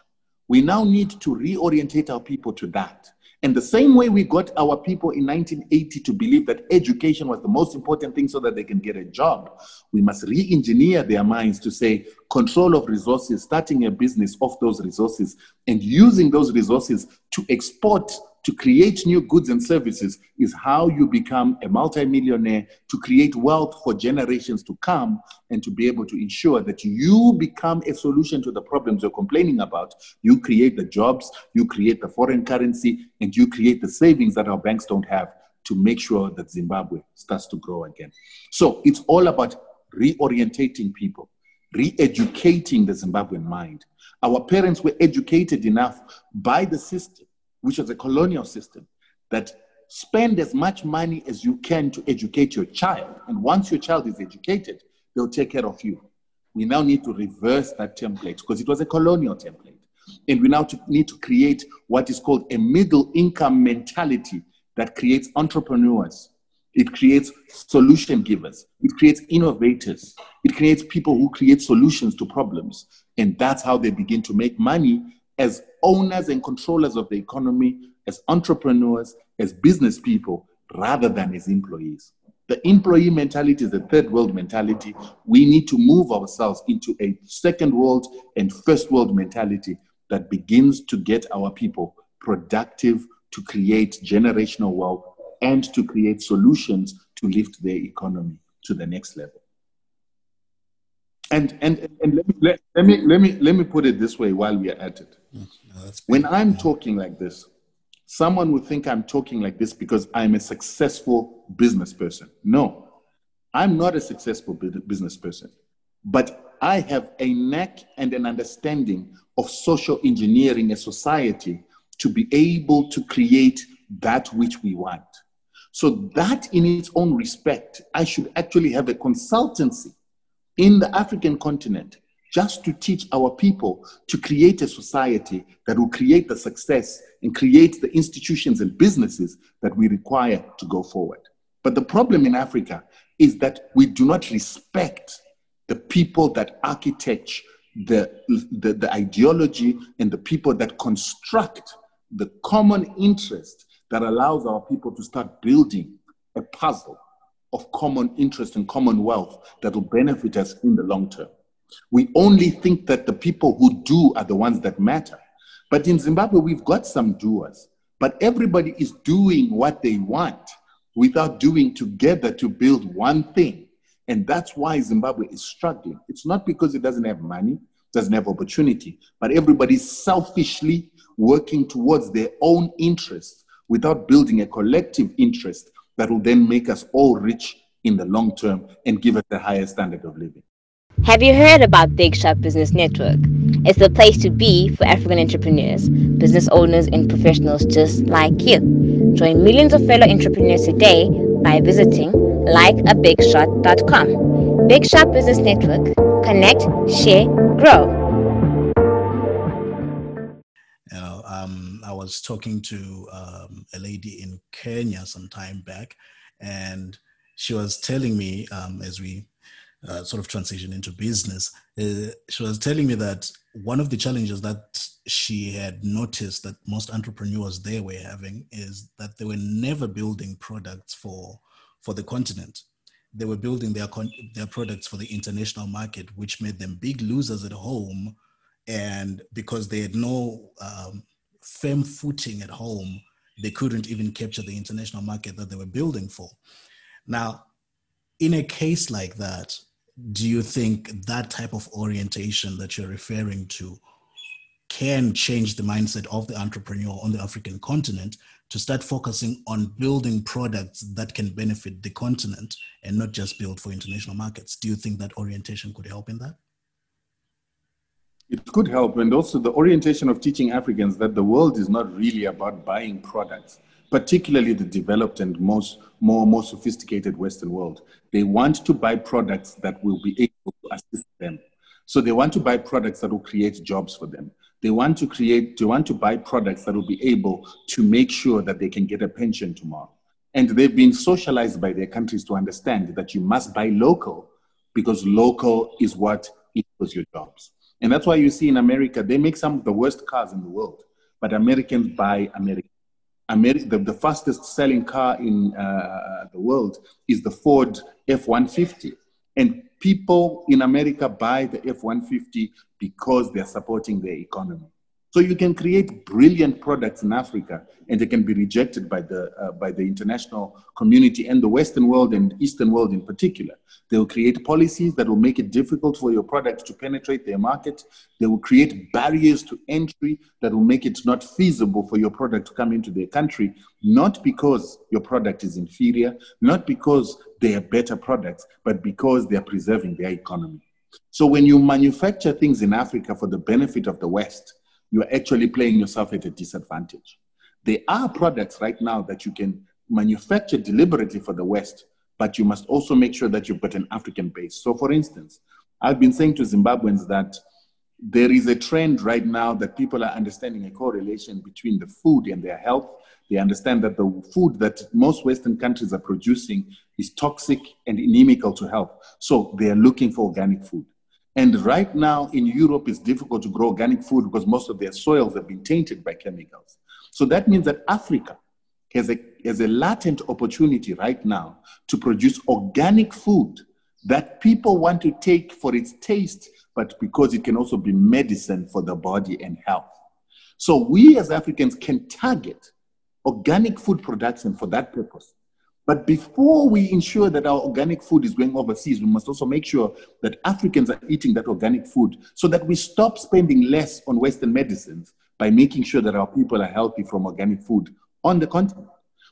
[SPEAKER 4] We now need to reorientate our people to that. And the same way we got our people in 1980 to believe that education was the most important thing so that they can get a job, we must re engineer their minds to say control of resources, starting a business off those resources, and using those resources to export to create new goods and services is how you become a multimillionaire to create wealth for generations to come and to be able to ensure that you become a solution to the problems you're complaining about. You create the jobs, you create the foreign currency, and you create the savings that our banks don't have to make sure that Zimbabwe starts to grow again. So it's all about reorientating people, re educating the Zimbabwean mind. Our parents were educated enough by the system which was a colonial system, that spend as much money as you can to educate your child. And once your child is educated, they'll take care of you. We now need to reverse that template because it was a colonial template. And we now need to create what is called a middle income mentality that creates entrepreneurs. It creates solution givers. It creates innovators. It creates people who create solutions to problems. And that's how they begin to make money as owners and controllers of the economy, as entrepreneurs, as business people, rather than as employees. The employee mentality is a third world mentality. We need to move ourselves into a second world and first world mentality that begins to get our people productive to create generational wealth and to create solutions to lift their economy to the next level. And, and, and let, me, let, let, me, let, me, let me put it this way while we are at it. No, when I'm talking like this, someone would think I'm talking like this because I'm a successful business person. No, I'm not a successful business person, but I have a knack and an understanding of social engineering a society to be able to create that which we want. So, that in its own respect, I should actually have a consultancy in the African continent just to teach our people to create a society that will create the success and create the institutions and businesses that we require to go forward. But the problem in Africa is that we do not respect the people that architect the, the, the ideology and the people that construct the common interest that allows our people to start building a puzzle of common interest and common wealth that will benefit us in the long term. We only think that the people who do are the ones that matter. But in Zimbabwe, we've got some doers, but everybody is doing what they want without doing together to build one thing. And that's why Zimbabwe is struggling. It's not because it doesn't have money, doesn't have opportunity, but everybody's selfishly working towards their own interests without building a collective interest that will then make us all rich in the long term and give us a higher standard of living.
[SPEAKER 5] Have you heard about Big Shot Business Network? It's the place to be for African entrepreneurs, business owners, and professionals just like you. Join millions of fellow entrepreneurs today by visiting likeabigshot.com. Big Shot Business Network. Connect, share, grow.
[SPEAKER 2] I was talking to um, a lady in Kenya some time back, and she was telling me um, as we uh, sort of transition into business, uh, she was telling me that one of the challenges that she had noticed that most entrepreneurs there were having is that they were never building products for for the continent. They were building their their products for the international market, which made them big losers at home, and because they had no um, firm footing at home, they couldn't even capture the international market that they were building for. Now, in a case like that, do you think that type of orientation that you're referring to can change the mindset of the entrepreneur on the African continent to start focusing on building products that can benefit the continent and not just build for international markets? Do you think that orientation could help in that?
[SPEAKER 4] It could help, and also the orientation of teaching Africans that the world is not really about buying products, particularly the developed and most more more sophisticated Western world. They want to buy products that will be able to assist them. So they want to buy products that will create jobs for them. They want to create, they want to buy products that will be able to make sure that they can get a pension tomorrow. And they've been socialized by their countries to understand that you must buy local because local is what equals your jobs. And that's why you see in America, they make some of the worst cars in the world, but Americans buy American. Ameri- the, the, fastest selling car in uh, the world is the Ford F 150. And people in America buy the F 150 because they're supporting their economy. So you can create brilliant products in Africa, and they can be rejected by the uh, by the international community and the Western world and Eastern world in particular. They will create policies that will make it difficult for your product to penetrate their market. They will create barriers to entry that will make it not feasible for your product to come into their country, not because your product is inferior, not because they are better products, but because they are preserving their economy. So when you manufacture things in Africa for the benefit of the West, you're actually playing yourself at a disadvantage. There are products right now that you can manufacture deliberately for the West, but you must also make sure that you've got an African base. So, for instance, I've been saying to Zimbabweans that there is a trend right now that people are understanding a correlation between the food and their health. They understand that the food that most Western countries are producing is toxic and inimical to health. So they are looking for organic food. And right now in Europe, it's difficult to grow organic food because most of their soils have been tainted by chemicals. So that means that Africa has a, has a latent opportunity right now to produce organic food that people want to take for its taste, but because it can also be medicine for the body and health. So we as Africans can target organic food production for that purpose. But before we ensure that our organic food is going overseas, we must also make sure that Africans are eating that organic food so that we stop spending less on Western medicines by making sure that our people are healthy from organic food on the continent.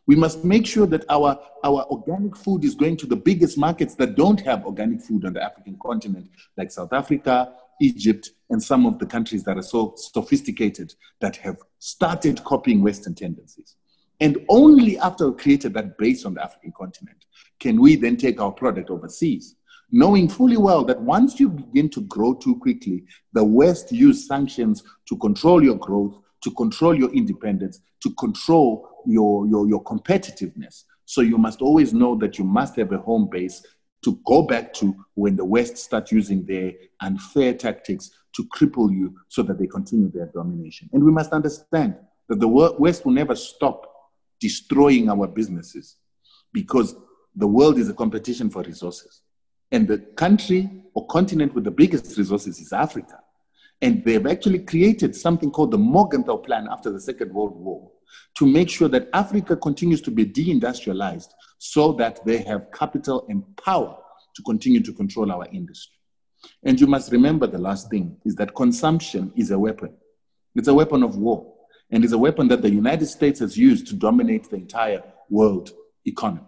[SPEAKER 4] We must make sure that our, our organic food is going to the biggest markets that don't have organic food on the African continent, like South Africa, Egypt, and some of the countries that are so sophisticated that have started copying Western tendencies. And only after we created that base on the African continent can we then take our product overseas, knowing fully well that once you begin to grow too quickly, the West use sanctions to control your growth, to control your independence, to control your, your, your competitiveness. So you must always know that you must have a home base to go back to when the West start using their unfair tactics to cripple you so that they continue their domination. And we must understand that the West will never stop destroying our businesses because the world is a competition for resources. And the country or continent with the biggest resources is Africa. And they've actually created something called the Morgenthau Plan after the Second World War to make sure that Africa continues to be deindustrialized so that they have capital and power to continue to control our industry. And you must remember the last thing is that consumption is a weapon. It's a weapon of war and is a weapon that the United States has used to dominate the entire world economy.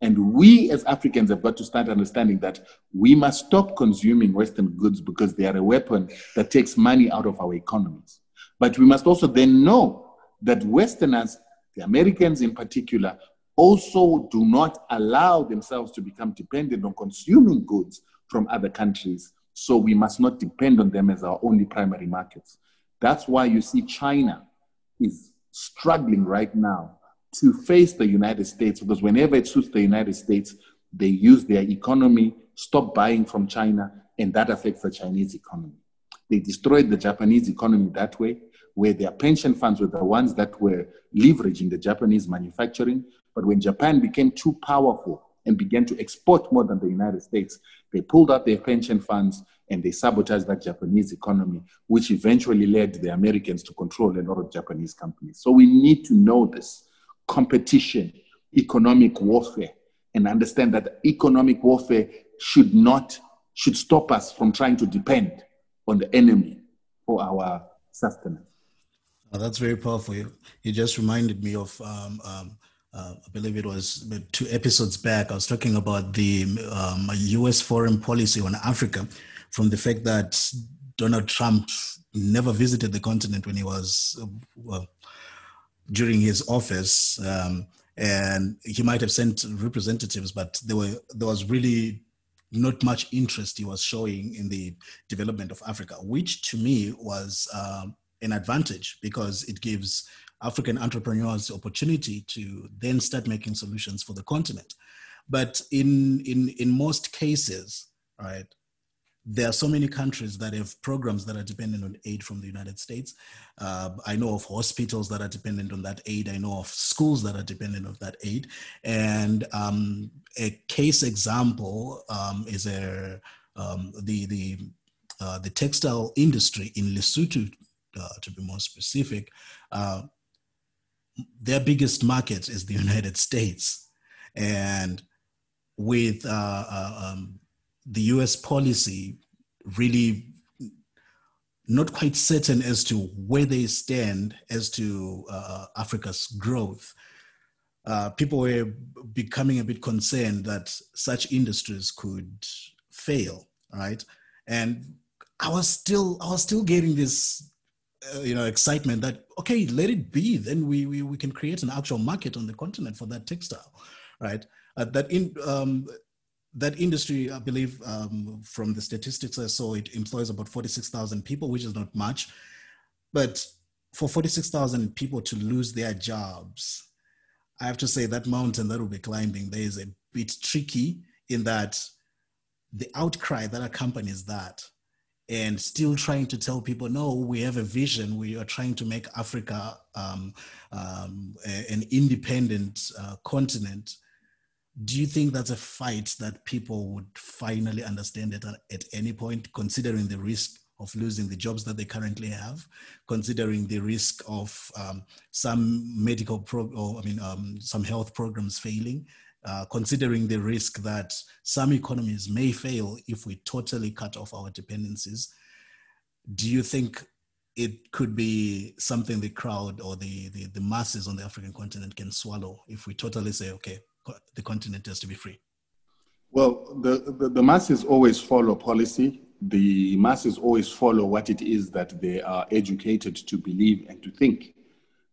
[SPEAKER 4] And we as Africans have got to start understanding that we must stop consuming Western goods because they are a weapon that takes money out of our economies. But we must also then know that Westerners, the Americans in particular, also do not allow themselves to become dependent on consuming goods from other countries. So we must not depend on them as our only primary markets. That's why you see China is struggling right now to face the United States because whenever it suits the United States, they use their economy, stop buying from China, and that affects the Chinese economy. They destroyed the Japanese economy that way, where their pension funds were the ones that were leveraging the Japanese manufacturing. But when Japan became too powerful and began to export more than the United States, they pulled out their pension funds and they sabotaged that Japanese economy, which eventually led the Americans to control a lot of Japanese companies. So we need to know this competition, economic warfare, and understand that economic warfare should not should stop us from trying to depend on the enemy for our sustenance.
[SPEAKER 2] Oh, that's very powerful. You, you just reminded me of, um, um, uh, I believe it was two episodes back. I was talking about the um, U.S. foreign policy on Africa, from the fact that Donald Trump never visited the continent when he was uh, well, during his office, um, and he might have sent representatives, but there were there was really not much interest he was showing in the development of Africa, which to me was um, an advantage because it gives African entrepreneurs the opportunity to then start making solutions for the continent. But in in in most cases, right, there are so many countries that have programs that are dependent on aid from the United States. Uh, I know of hospitals that are dependent on that aid. I know of schools that are dependent on that aid. And um, a case example um, is a, um, the, the, uh, the textile industry in Lesotho, uh, to be more specific. Uh, their biggest market is the United States. And with uh, uh, um, the US policy really not quite certain as to where they stand as to uh, Africa's growth. Uh, people were becoming a bit concerned that such industries could fail, right? And I was still, I was still getting this, uh, you know, excitement that okay, let it be. Then we, we we can create an actual market on the continent for that textile, right? Uh, that in um, that industry, I believe, um, from the statistics I saw, it employs about 46,000 people, which is not much. But for 46,000 people to lose their jobs, I have to say that mountain that will be climbing there is a bit tricky in that the outcry that accompanies that and still trying to tell people no we have a vision we are trying to make africa um, um, an independent uh, continent do you think that's a fight that people would finally understand at, at any point, considering the risk of losing the jobs that they currently have, considering the risk of um, some medical pro- or I mean um, some health programs failing, uh, considering the risk that some economies may fail if we totally cut off our dependencies. Do you think it could be something the crowd or the, the, the masses on the African continent can swallow if we totally say, okay, the continent has to be free?
[SPEAKER 4] Well, the, the, the, masses always follow policy. The masses always follow what it is that they are educated to believe and to think.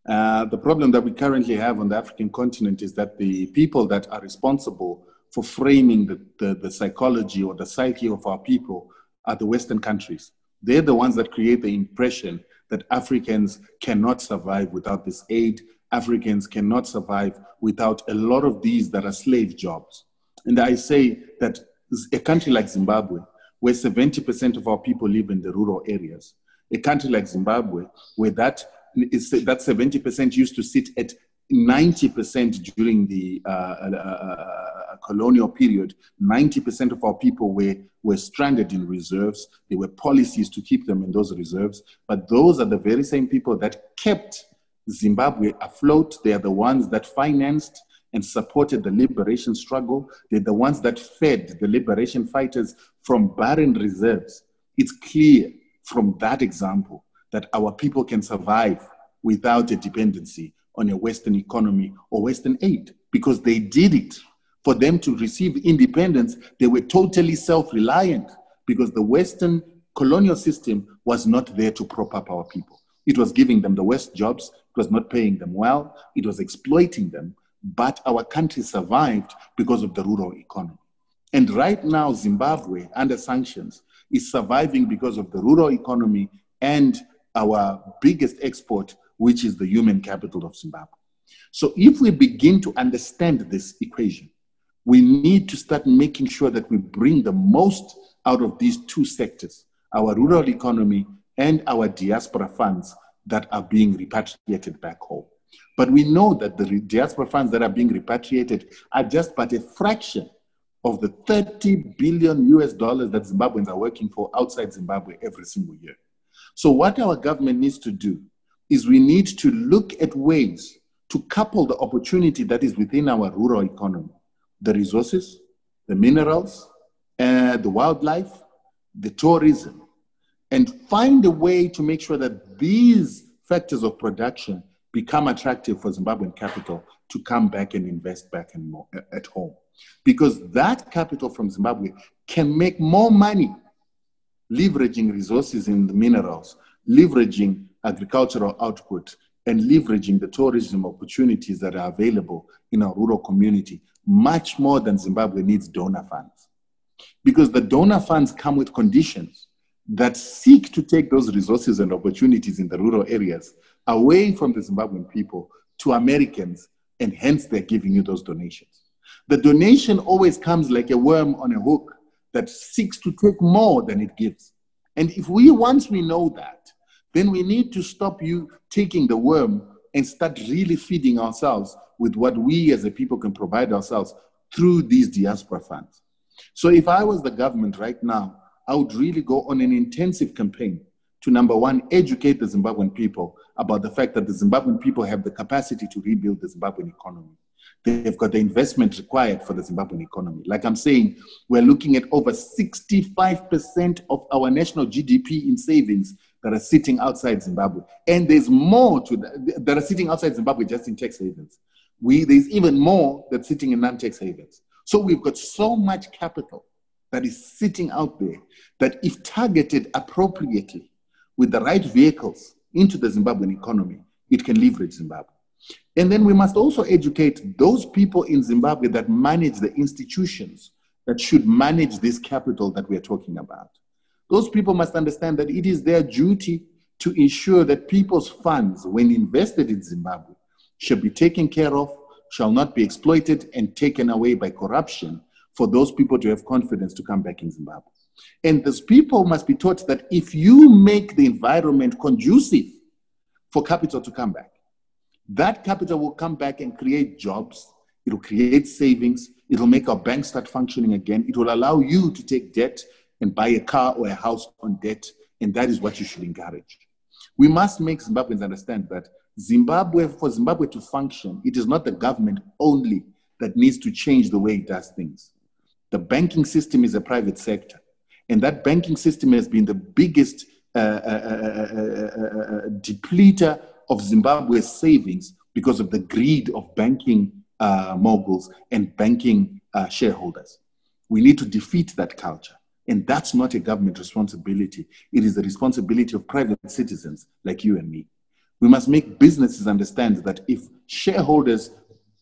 [SPEAKER 4] Uh, the problem that we currently have on the African continent is that the people that are responsible for framing the, the, the psychology or the psyche of our people are the Western countries. They're the ones that create the impression that Africans cannot survive without this aid, Africans cannot survive without a lot of these that are slave jobs. And I say that a country like Zimbabwe, where 70% of our people live in the rural areas, a country like Zimbabwe, where that, is, that 70% used to sit at 90% during the uh, uh, uh, colonial period, 90% of our people were, were stranded in reserves. There were policies to keep them in those reserves. But those are the very same people that kept Zimbabwe afloat. They are the ones that financed and supported the liberation struggle. They're the ones that fed the liberation fighters from barren reserves. It's clear from that example that our people can survive without a dependency on a Western economy or Western aid because they did it. For them to receive independence, they were totally self reliant because the Western colonial system was not there to prop up our people. It was giving them the worst jobs. It was not paying them well. It was exploiting them. But our country survived because of the rural economy. And right now, Zimbabwe, under sanctions, is surviving because of the rural economy and our biggest export, which is the human capital of Zimbabwe. So, if we begin to understand this equation, we need to start making sure that we bring the most out of these two sectors our rural economy, and our diaspora funds that are being repatriated back home. But we know that the diaspora funds that are being repatriated are just but a fraction of the 30 billion US dollars that Zimbabweans are working for outside Zimbabwe every single year. So, what our government needs to do is we need to look at ways to couple the opportunity that is within our rural economy, the resources, the minerals, uh, the wildlife, the tourism, and find a way to make sure that these factors of production become attractive for Zimbabwean capital to come back and invest back more, at home. Because that capital from Zimbabwe can make more money leveraging resources in the minerals, leveraging agricultural output, and leveraging the tourism opportunities that are available in our rural community much more than Zimbabwe needs donor funds. Because the donor funds come with conditions that seek to take those resources and opportunities in the rural areas away from the Zimbabwean people to Americans, and hence they're giving you those donations. The donation always comes like a worm on a hook that seeks to take more than it gives. And if we, once we know that, then we need to stop you taking the worm and start really feeding ourselves with what we as a people can provide ourselves through these diaspora funds. So if I was the government right now, I would really go on an intensive campaign to number one, educate the Zimbabwean people about the fact that the Zimbabwean people have the capacity to rebuild the Zimbabwean economy. They've got the investment required for the Zimbabwean economy. Like I'm saying, we're looking at over 65% of our national GDP in savings that are sitting outside Zimbabwe. And there's more to that, that are sitting outside Zimbabwe just in tax havens. We, there's even more that's sitting in non-tax havens. So we've got so much capital that is sitting out there that if targeted appropriately with the right vehicles into the Zimbabwean economy, it can leverage Zimbabwe. And then we must also educate those people in Zimbabwe that manage the institutions that should manage this capital that we are talking about. Those people must understand that it is their duty to ensure that people's funds, when invested in Zimbabwe, should be taken care of, shall not be exploited and taken away by corruption for those people to have confidence to come back in Zimbabwe. And those people must be taught that if you make the environment conducive for capital to come back, that capital will come back and create jobs, it'll create savings, it'll make our banks start functioning again, it will allow you to take debt and buy a car or a house on debt, and that is what you should encourage. We must make Zimbabweans understand that Zimbabwe, for Zimbabwe to function, it is not the government only that needs to change the way it does things. The banking system is a private sector, and that banking system has been the biggest uh, uh, uh, depleter of Zimbabwe's savings because of the greed of banking moguls and banking shareholders. We need to defeat that culture. And that's not a government responsibility. It is the responsibility of private citizens like you and me. We must make businesses understand that if shareholders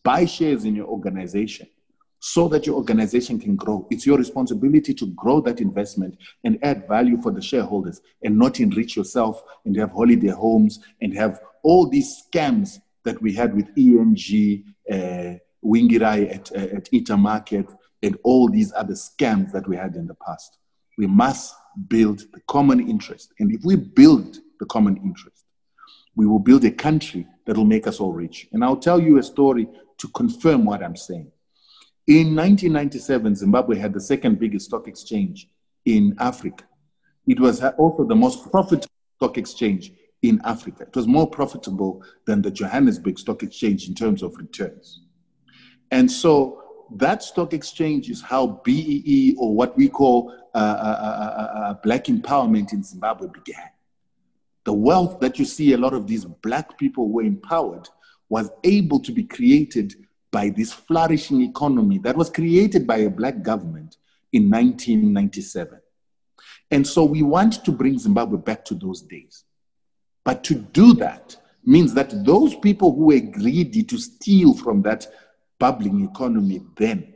[SPEAKER 4] buy shares in your organization, so that your organization can grow. It's your responsibility to grow that investment and add value for the shareholders and not enrich yourself and have holiday homes and have all these scams that we had with ENG, uh, Vingirai at, uh, at Market, and all these other scams that we had in the past. We must build the common interest. And if we build the common interest, we will build a country that will make us all rich. And I'll tell you a story to confirm what I'm saying. In 1997, Zimbabwe had the second biggest stock exchange in Africa. It was also the most profitable stock exchange in Africa. It was more profitable than the Johannesburg Stock Exchange in terms of returns. And so that stock exchange is how BEE, or what we call uh, uh, uh, uh, black empowerment in Zimbabwe, began. The wealth that you see a lot of these black people were empowered was able to be created by this flourishing economy that was created by a black government in 1997. And so we want to bring Zimbabwe back to those days. But to do that means that those people who were greedy to steal from that bubbling economy then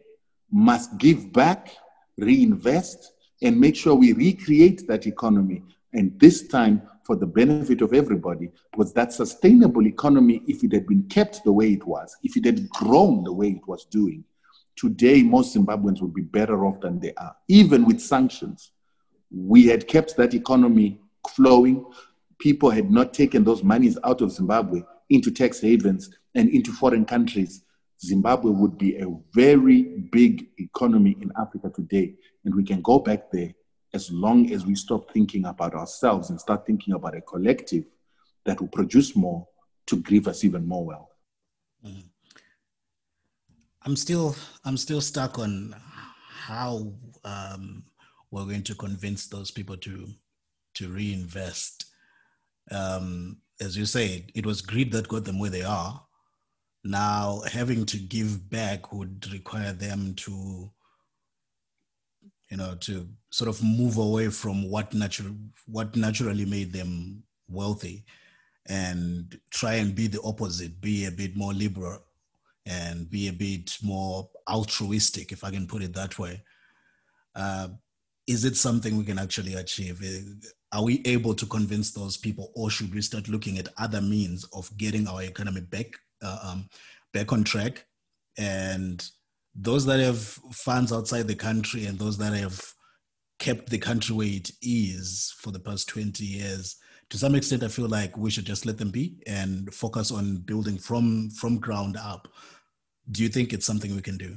[SPEAKER 4] must give back, reinvest, and make sure we recreate that economy. And this time, for the benefit of everybody was that sustainable economy, if it had been kept the way it was, if it had grown the way it was doing, today most Zimbabweans would be better off than they are, even with sanctions. we had kept that economy flowing, people had not taken those monies out of Zimbabwe into tax havens and into foreign countries, Zimbabwe would be a very big economy in Africa today. And we can go back there as long as we stop thinking about ourselves and start thinking about a collective that will produce more to give us even more wealth. Mm.
[SPEAKER 2] I'm still I'm still stuck on how um, we're going to convince those people to to reinvest. Um, as you said, it was greed that got them where they are. Now, having to give back would require them to, you know, to sort of move away from what natural what naturally made them wealthy, and try and be the opposite, be a bit more liberal, and be a bit more altruistic, if I can put it that way. Uh, is it something we can actually achieve? Are we able to convince those people, or should we start looking at other means of getting our economy back uh, um, back on track? And those that have funds outside the country and those that have kept the country where it is for the past 20 years to some extent i feel like we should just let them be and focus on building from from ground up. Do you think it's something we can do?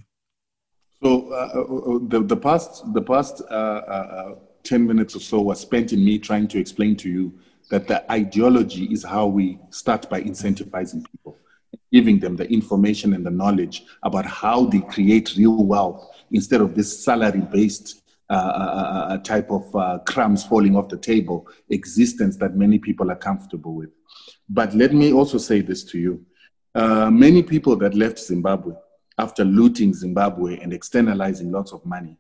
[SPEAKER 4] So uh, uh, uh, the, the past the past uh, uh, 10 minutes or so was spent in me trying to explain to you that the ideology is how we start by incentivizing people giving them the information and the knowledge about how they create real wealth instead of this salary based uh, type of uh, crumbs falling off the table existence that many people are comfortable with. But let me also say this to you. Uh, many people that left Zimbabwe after looting Zimbabwe and externalizing lots of money,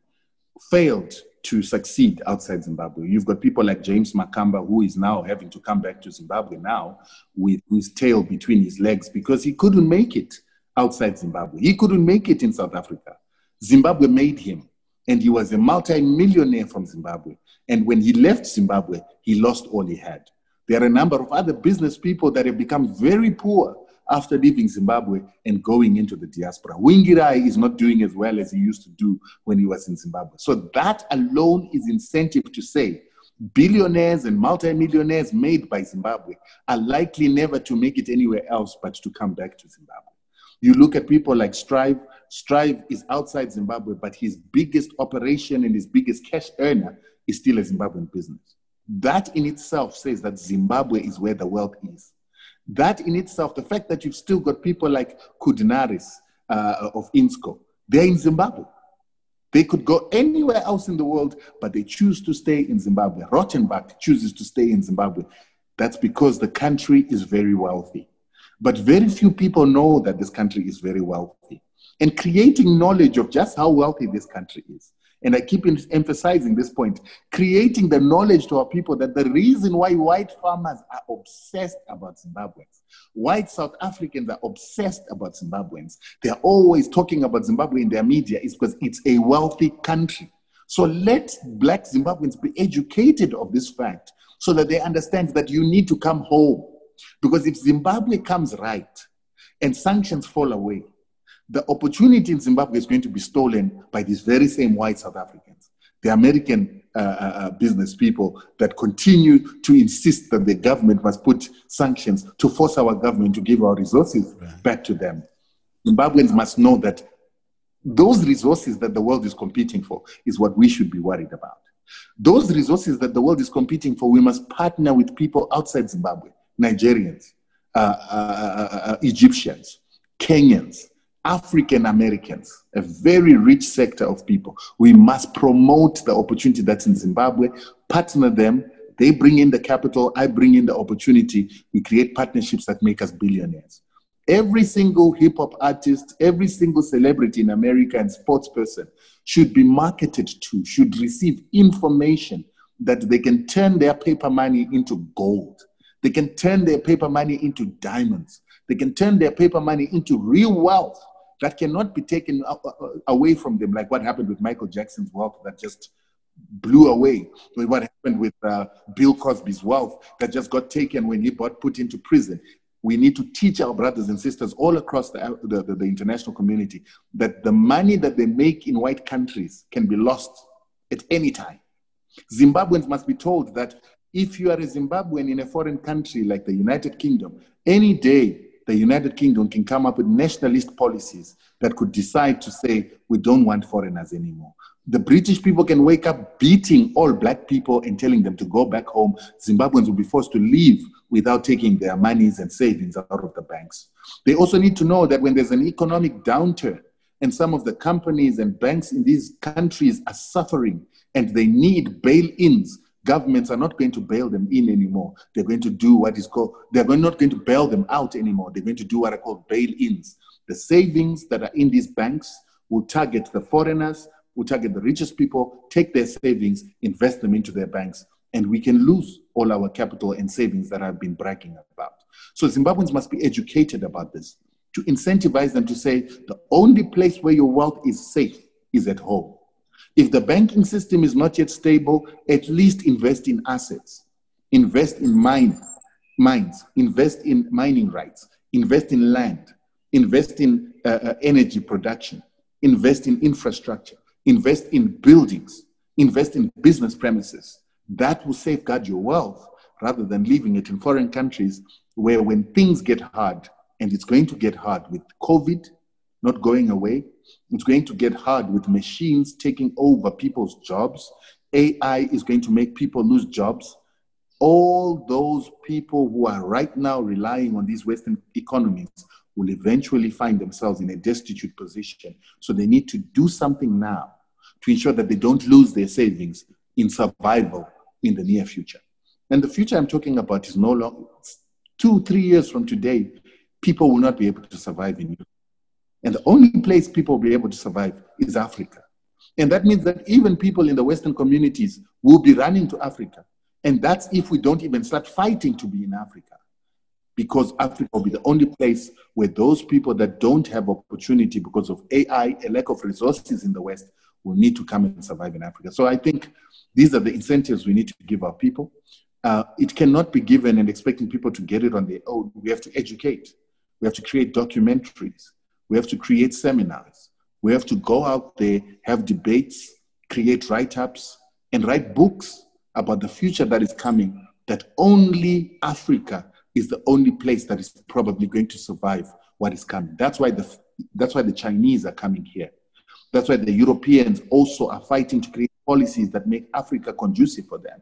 [SPEAKER 4] failed to succeed outside Zimbabwe. You've got people like James Makamba, who is now having to come back to Zimbabwe now with his tail between his legs because he couldn't make it outside Zimbabwe. He couldn't make it in South Africa. Zimbabwe made him, and he was a multi-millionaire from Zimbabwe. And when he left Zimbabwe, he lost all he had. There are a number of other business people that have become very poor after leaving Zimbabwe and going into the diaspora. Vingirai is not doing as well as he used to do when he was in Zimbabwe. So that alone is incentive to say billionaires and multimillionaires made by Zimbabwe are likely never to make it anywhere else but to come back to Zimbabwe. You look at people like Strive. Strive is outside Zimbabwe, but his biggest operation and his biggest cash earner is still a Zimbabwean business. That in itself says that Zimbabwe is where the wealth is. That in itself, the fact that you've still got people like Koudounaris uh, of Innscor, they're in Zimbabwe. They could go anywhere else in the world, but they choose to stay in Zimbabwe. Rautenbach chooses to stay in Zimbabwe. That's because the country is very wealthy. But very few people know that this country is very wealthy. And creating knowledge of just how wealthy this country is and I keep emphasizing this point, creating the knowledge to our people that the reason why white farmers are obsessed about Zimbabweans, white South Africans are obsessed about Zimbabweans, they're always talking about Zimbabwe in their media is because it's a wealthy country. So let black Zimbabweans be educated of this fact so that they understand that you need to come home. Because if Zimbabwe comes right and sanctions fall away, the opportunity in Zimbabwe is going to be stolen by these very same white South Africans, the American uh, uh, uh, business people that continue to insist that the government must put sanctions to force our government to give our resources right. back to them. Zimbabweans must know that those resources that the world is competing for is what we should be worried about. Those resources that the world is competing for, we must partner with people outside Zimbabwe, Nigerians, uh, uh, uh Egyptians, Kenyans, African Americans, a very rich sector of people. We must promote the opportunity that's in Zimbabwe, partner them. They bring in the capital, I bring in the opportunity. We create partnerships that make us billionaires. Every single hip hop artist, every single celebrity in America and sports person should be marketed to, should receive information that they can turn their paper money into gold. They can turn their paper money into diamonds. They can turn their paper money into real wealth that cannot be taken away from them, like what happened with Michael Jackson's wealth that just blew away. What happened with uh, Bill Cosby's wealth that just got taken when he got put into prison. We need to teach our brothers and sisters all across the, the, the, the international community that the money that they make in white countries can be lost at any time. Zimbabweans must be told that if you are a Zimbabwean in a foreign country like the United Kingdom, any day the United Kingdom can come up with nationalist policies that could decide to say, we don't want foreigners anymore. The British people can wake up beating all black people and telling them to go back home. Zimbabweans will be forced to leave without taking their monies and savings out of the banks. They also need to know that when there's an economic downturn and some of the companies and banks in these countries are suffering and they need bail ins, governments are not going to bail them in anymore. They're going to do what is called, they're not going to bail them out anymore. They're going to do what are called bail ins. The savings that are in these banks will target the foreigners, will target the richest people, take their savings, invest them into their banks, and we can lose all our capital and savings that I've been bragging about. So Zimbabweans must be educated about this to incentivize them to say the only place where your wealth is safe is at home. If the banking system is not yet stable, at least invest in assets, invest in mine, mines, invest in mining rights, invest in land, invest in uh, uh, energy production, invest in infrastructure, invest in buildings, invest in business premises. That will safeguard your wealth rather than leaving it in foreign countries where when things get hard, and it's going to get hard with COVID not going away, it's going to get hard with machines taking over people's jobs. AI is going to make people lose jobs. All those people who are right now relying on these Western economies will eventually find themselves in a destitute position. So they need to do something now to ensure that they don't lose their savings in survival in the near future. And the future I'm talking about is no longer two, three years from today, people will not be able to survive in Europe. And the only place people will be able to survive is Africa. And that means that even people in the Western communities will be running to Africa. And that's if we don't even start fighting to be in Africa. Because Africa will be the only place where those people that don't have opportunity because of AI, a lack of resources in the West, will need to come and survive in Africa. So I think these are the incentives we need to give our people. Uh, it cannot be given and expecting people to get it on their own. We have to educate. We have to create documentaries. We have to create seminars. We have to go out there, have debates, create write ups, and write books about the future that is coming, that only Africa is the only place that is probably going to survive what is coming. That's why the, that's why the Chinese are coming here. That's why the Europeans also are fighting to create policies that make Africa conducive for them.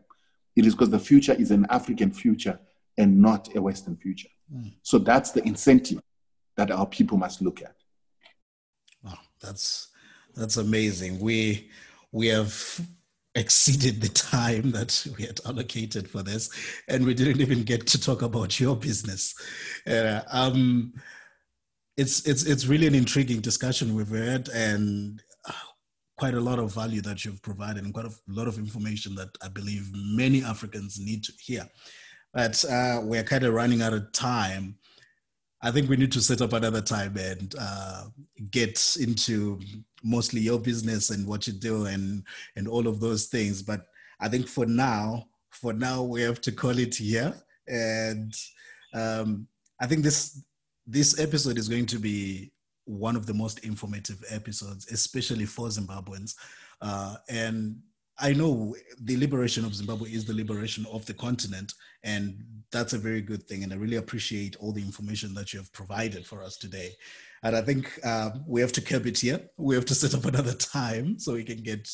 [SPEAKER 4] It is because the future is an African future and not a Western future. Mm. So that's the incentive that our people must look at.
[SPEAKER 2] That's that's amazing. We we have exceeded the time that we had allocated for this, and we didn't even get to talk about your business. Uh, um, it's it's it's really an intriguing discussion we've had, and uh, quite a lot of value that you've provided, and quite a lot of information that I believe many Africans need to hear. But uh, we're kind of running out of time. I think we need to set up another time and uh, get into mostly your business and what you do and and all of those things. But I think for now, for now, we have to call it here. And um, I think this this episode is going to be one of the most informative episodes, especially for Zimbabweans. Uh, and I know the liberation of Zimbabwe is the liberation of the continent, and that's a very good thing. And I really appreciate all the information that you have provided for us today. And I think um, we have to curb it here. We have to set up another time so we can get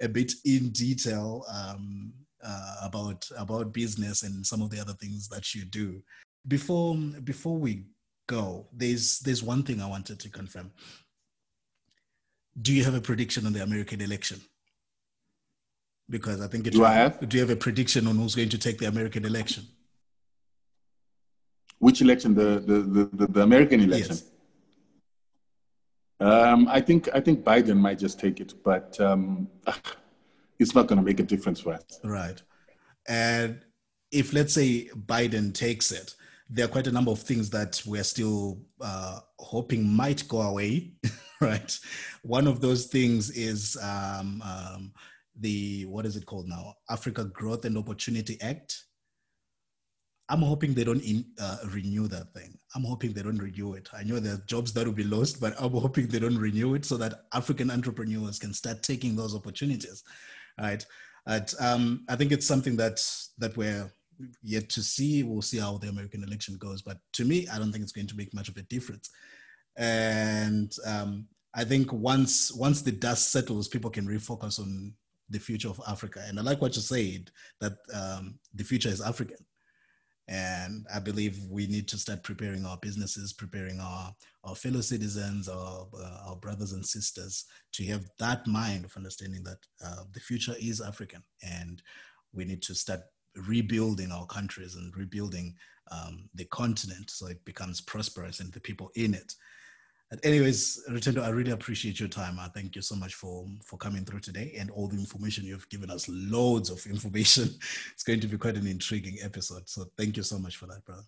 [SPEAKER 2] a bit in detail um, uh, about about business and some of the other things that you do. Before before we go, there's there's one thing I wanted to confirm. Do you have a prediction on the American election? Because I think it.
[SPEAKER 4] Do I have?
[SPEAKER 2] Do you have a prediction on who's going to take the American election?
[SPEAKER 4] Which election? The the the, the American election. Yes. Um, I think I think Biden might just take it, but um, it's not going to make a difference for us.
[SPEAKER 2] Right. And if let's say Biden takes it, there are quite a number of things that we're still uh, hoping might go away. right. One of those things is um, um, the what is it called now? Africa Growth and Opportunity Act. I'm hoping they don't in, uh, renew that thing. I'm hoping they don't renew it. I know there are jobs that will be lost, but I'm hoping they don't renew it so that African entrepreneurs can start taking those opportunities, right? But um, I think it's something that that we're yet to see. We'll see how the American election goes. But to me, I don't think it's going to make much of a difference. And um, I think once once the dust settles, people can refocus on the future of Africa. And I like what you said that um, the future is African. And I believe we need to start preparing our businesses, preparing our, our fellow citizens, our, uh, our brothers and sisters to have that mind of understanding that uh, the future is African. And we need to start rebuilding our countries and rebuilding um, the continent so it becomes prosperous and the people in it. But anyways, Rutendo, I really appreciate your time. I thank you so much for for coming through today and all the information you've given us. Loads of information. It's going to be quite an intriguing episode. So thank you so much for that, brother.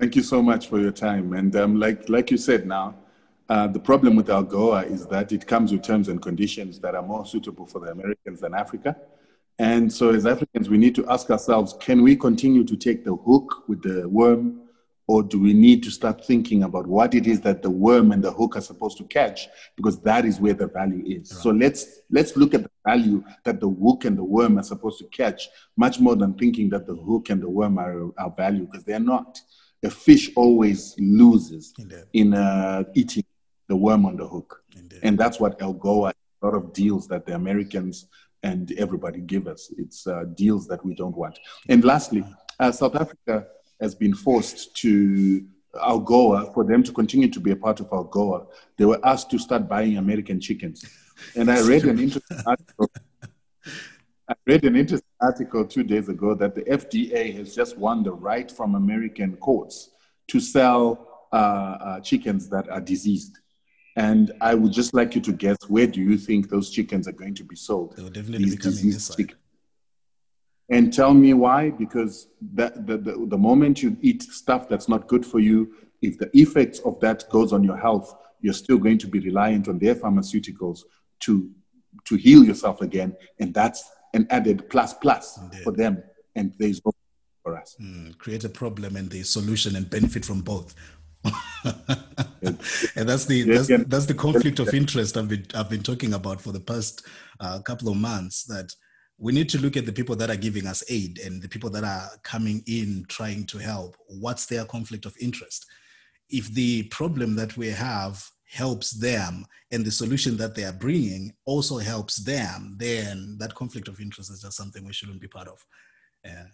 [SPEAKER 4] Thank you so much for your time. And um, like like you said, now uh, the problem with AGOA is that it comes with terms and conditions that are more suitable for the Americans than Africa. And so, as Africans, we need to ask ourselves: Can we continue to take the hook with the worm? Or do we need to start thinking about what it is that the worm and the hook are supposed to catch? Because that is where the value is. Right. so let's let's look at the value that the hook and the worm are supposed to catch much more than thinking that the hook and the worm are our value because they're not. A fish always loses Indeed. in uh, eating the worm on the hook. Indeed. and that's what El AGOA a lot of deals that the americans and everybody give us. It's uh, deals that we don't want. And lastly uh, south africa has been forced to AGOA, for them to continue to be a part of AGOA, they were asked to start buying American chickens. And I read an interesting article. I read an interesting article two days ago that the FDA has just won the right from American courts to sell uh, uh, chickens that are diseased. And I would just like you to guess where do you think those chickens are going to be sold?
[SPEAKER 2] They will definitely These be coming this side.
[SPEAKER 4] And tell me why, because that, the, the, the moment you eat stuff that's not good for you, if the effects of that goes on your health, you're still going to be reliant on their pharmaceuticals to, to heal yourself again. And that's an added plus plus Indeed. for them. And there's no for us.
[SPEAKER 2] Mm, create a problem and the solution and benefit from both. and that's the that's, that's the conflict of interest I've been I've been talking about for the past uh, couple of months. That we need to look at the people that are giving us aid and the people that are coming in trying to help. What's their conflict of interest? If the problem that we have helps them and the solution that they are bringing also helps them, then that conflict of interest is just something we shouldn't be part of. Yeah.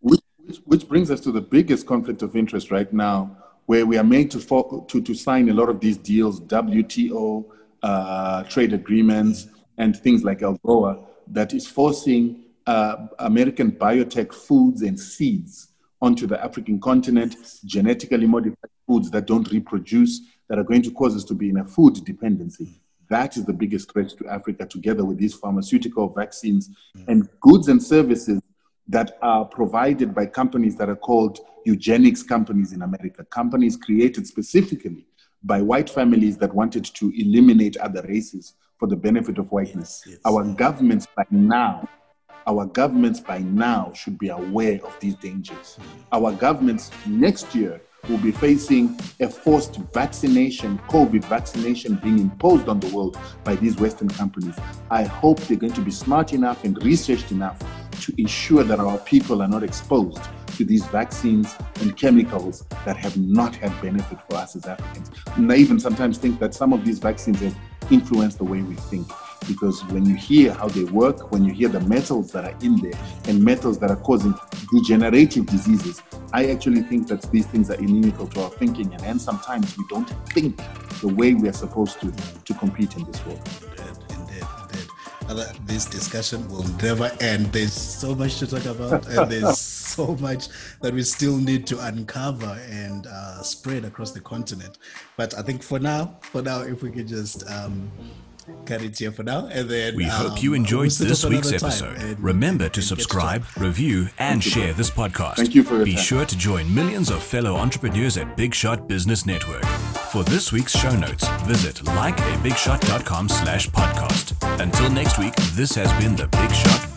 [SPEAKER 4] Which, which brings us to the biggest conflict of interest right now, where we are made to, to, to sign a lot of these deals, WTO uh, trade agreements, and things like AGOA that is forcing uh, American biotech foods and seeds onto the African continent, genetically modified foods that don't reproduce, that are going to cause us to be in a food dependency. That is the biggest threat to Africa, together with these pharmaceutical vaccines and goods and services that are provided by companies that are called eugenics companies in America, companies created specifically by white families that wanted to eliminate other races for the benefit of whiteness. Yes, yes. Our governments by now, our governments by now should be aware of these dangers. Mm. Our governments next year will be facing a forced vaccination, COVID vaccination being imposed on the world by these Western companies. I hope they're going to be smart enough and researched enough to ensure that our people are not exposed to these vaccines and chemicals that have not had benefit for us as Africans. And I even sometimes think that some of these vaccines have influenced the way we think. Because when you hear how they work, when you hear the metals that are in there and metals that are causing degenerative diseases, I actually think that these things are inimical to our thinking. And then sometimes we don't think the way we are supposed to to compete in this world.
[SPEAKER 2] Indeed, indeed, This discussion will never end. There's so much to talk about, and there's so much that we still need to uncover and uh, spread across the continent. But I think for now, for now, if we could just um, cut it here for now, and then
[SPEAKER 1] we um, hope you enjoyed this week's episode. And, Remember to subscribe, to review, and share this podcast.
[SPEAKER 4] Thank you for
[SPEAKER 1] Be
[SPEAKER 4] time.
[SPEAKER 1] sure to join millions of fellow entrepreneurs at Big Shot Business Network. For this week's show notes, visit likeabigshot.com slash podcast. Until next week, this has been the Big Shot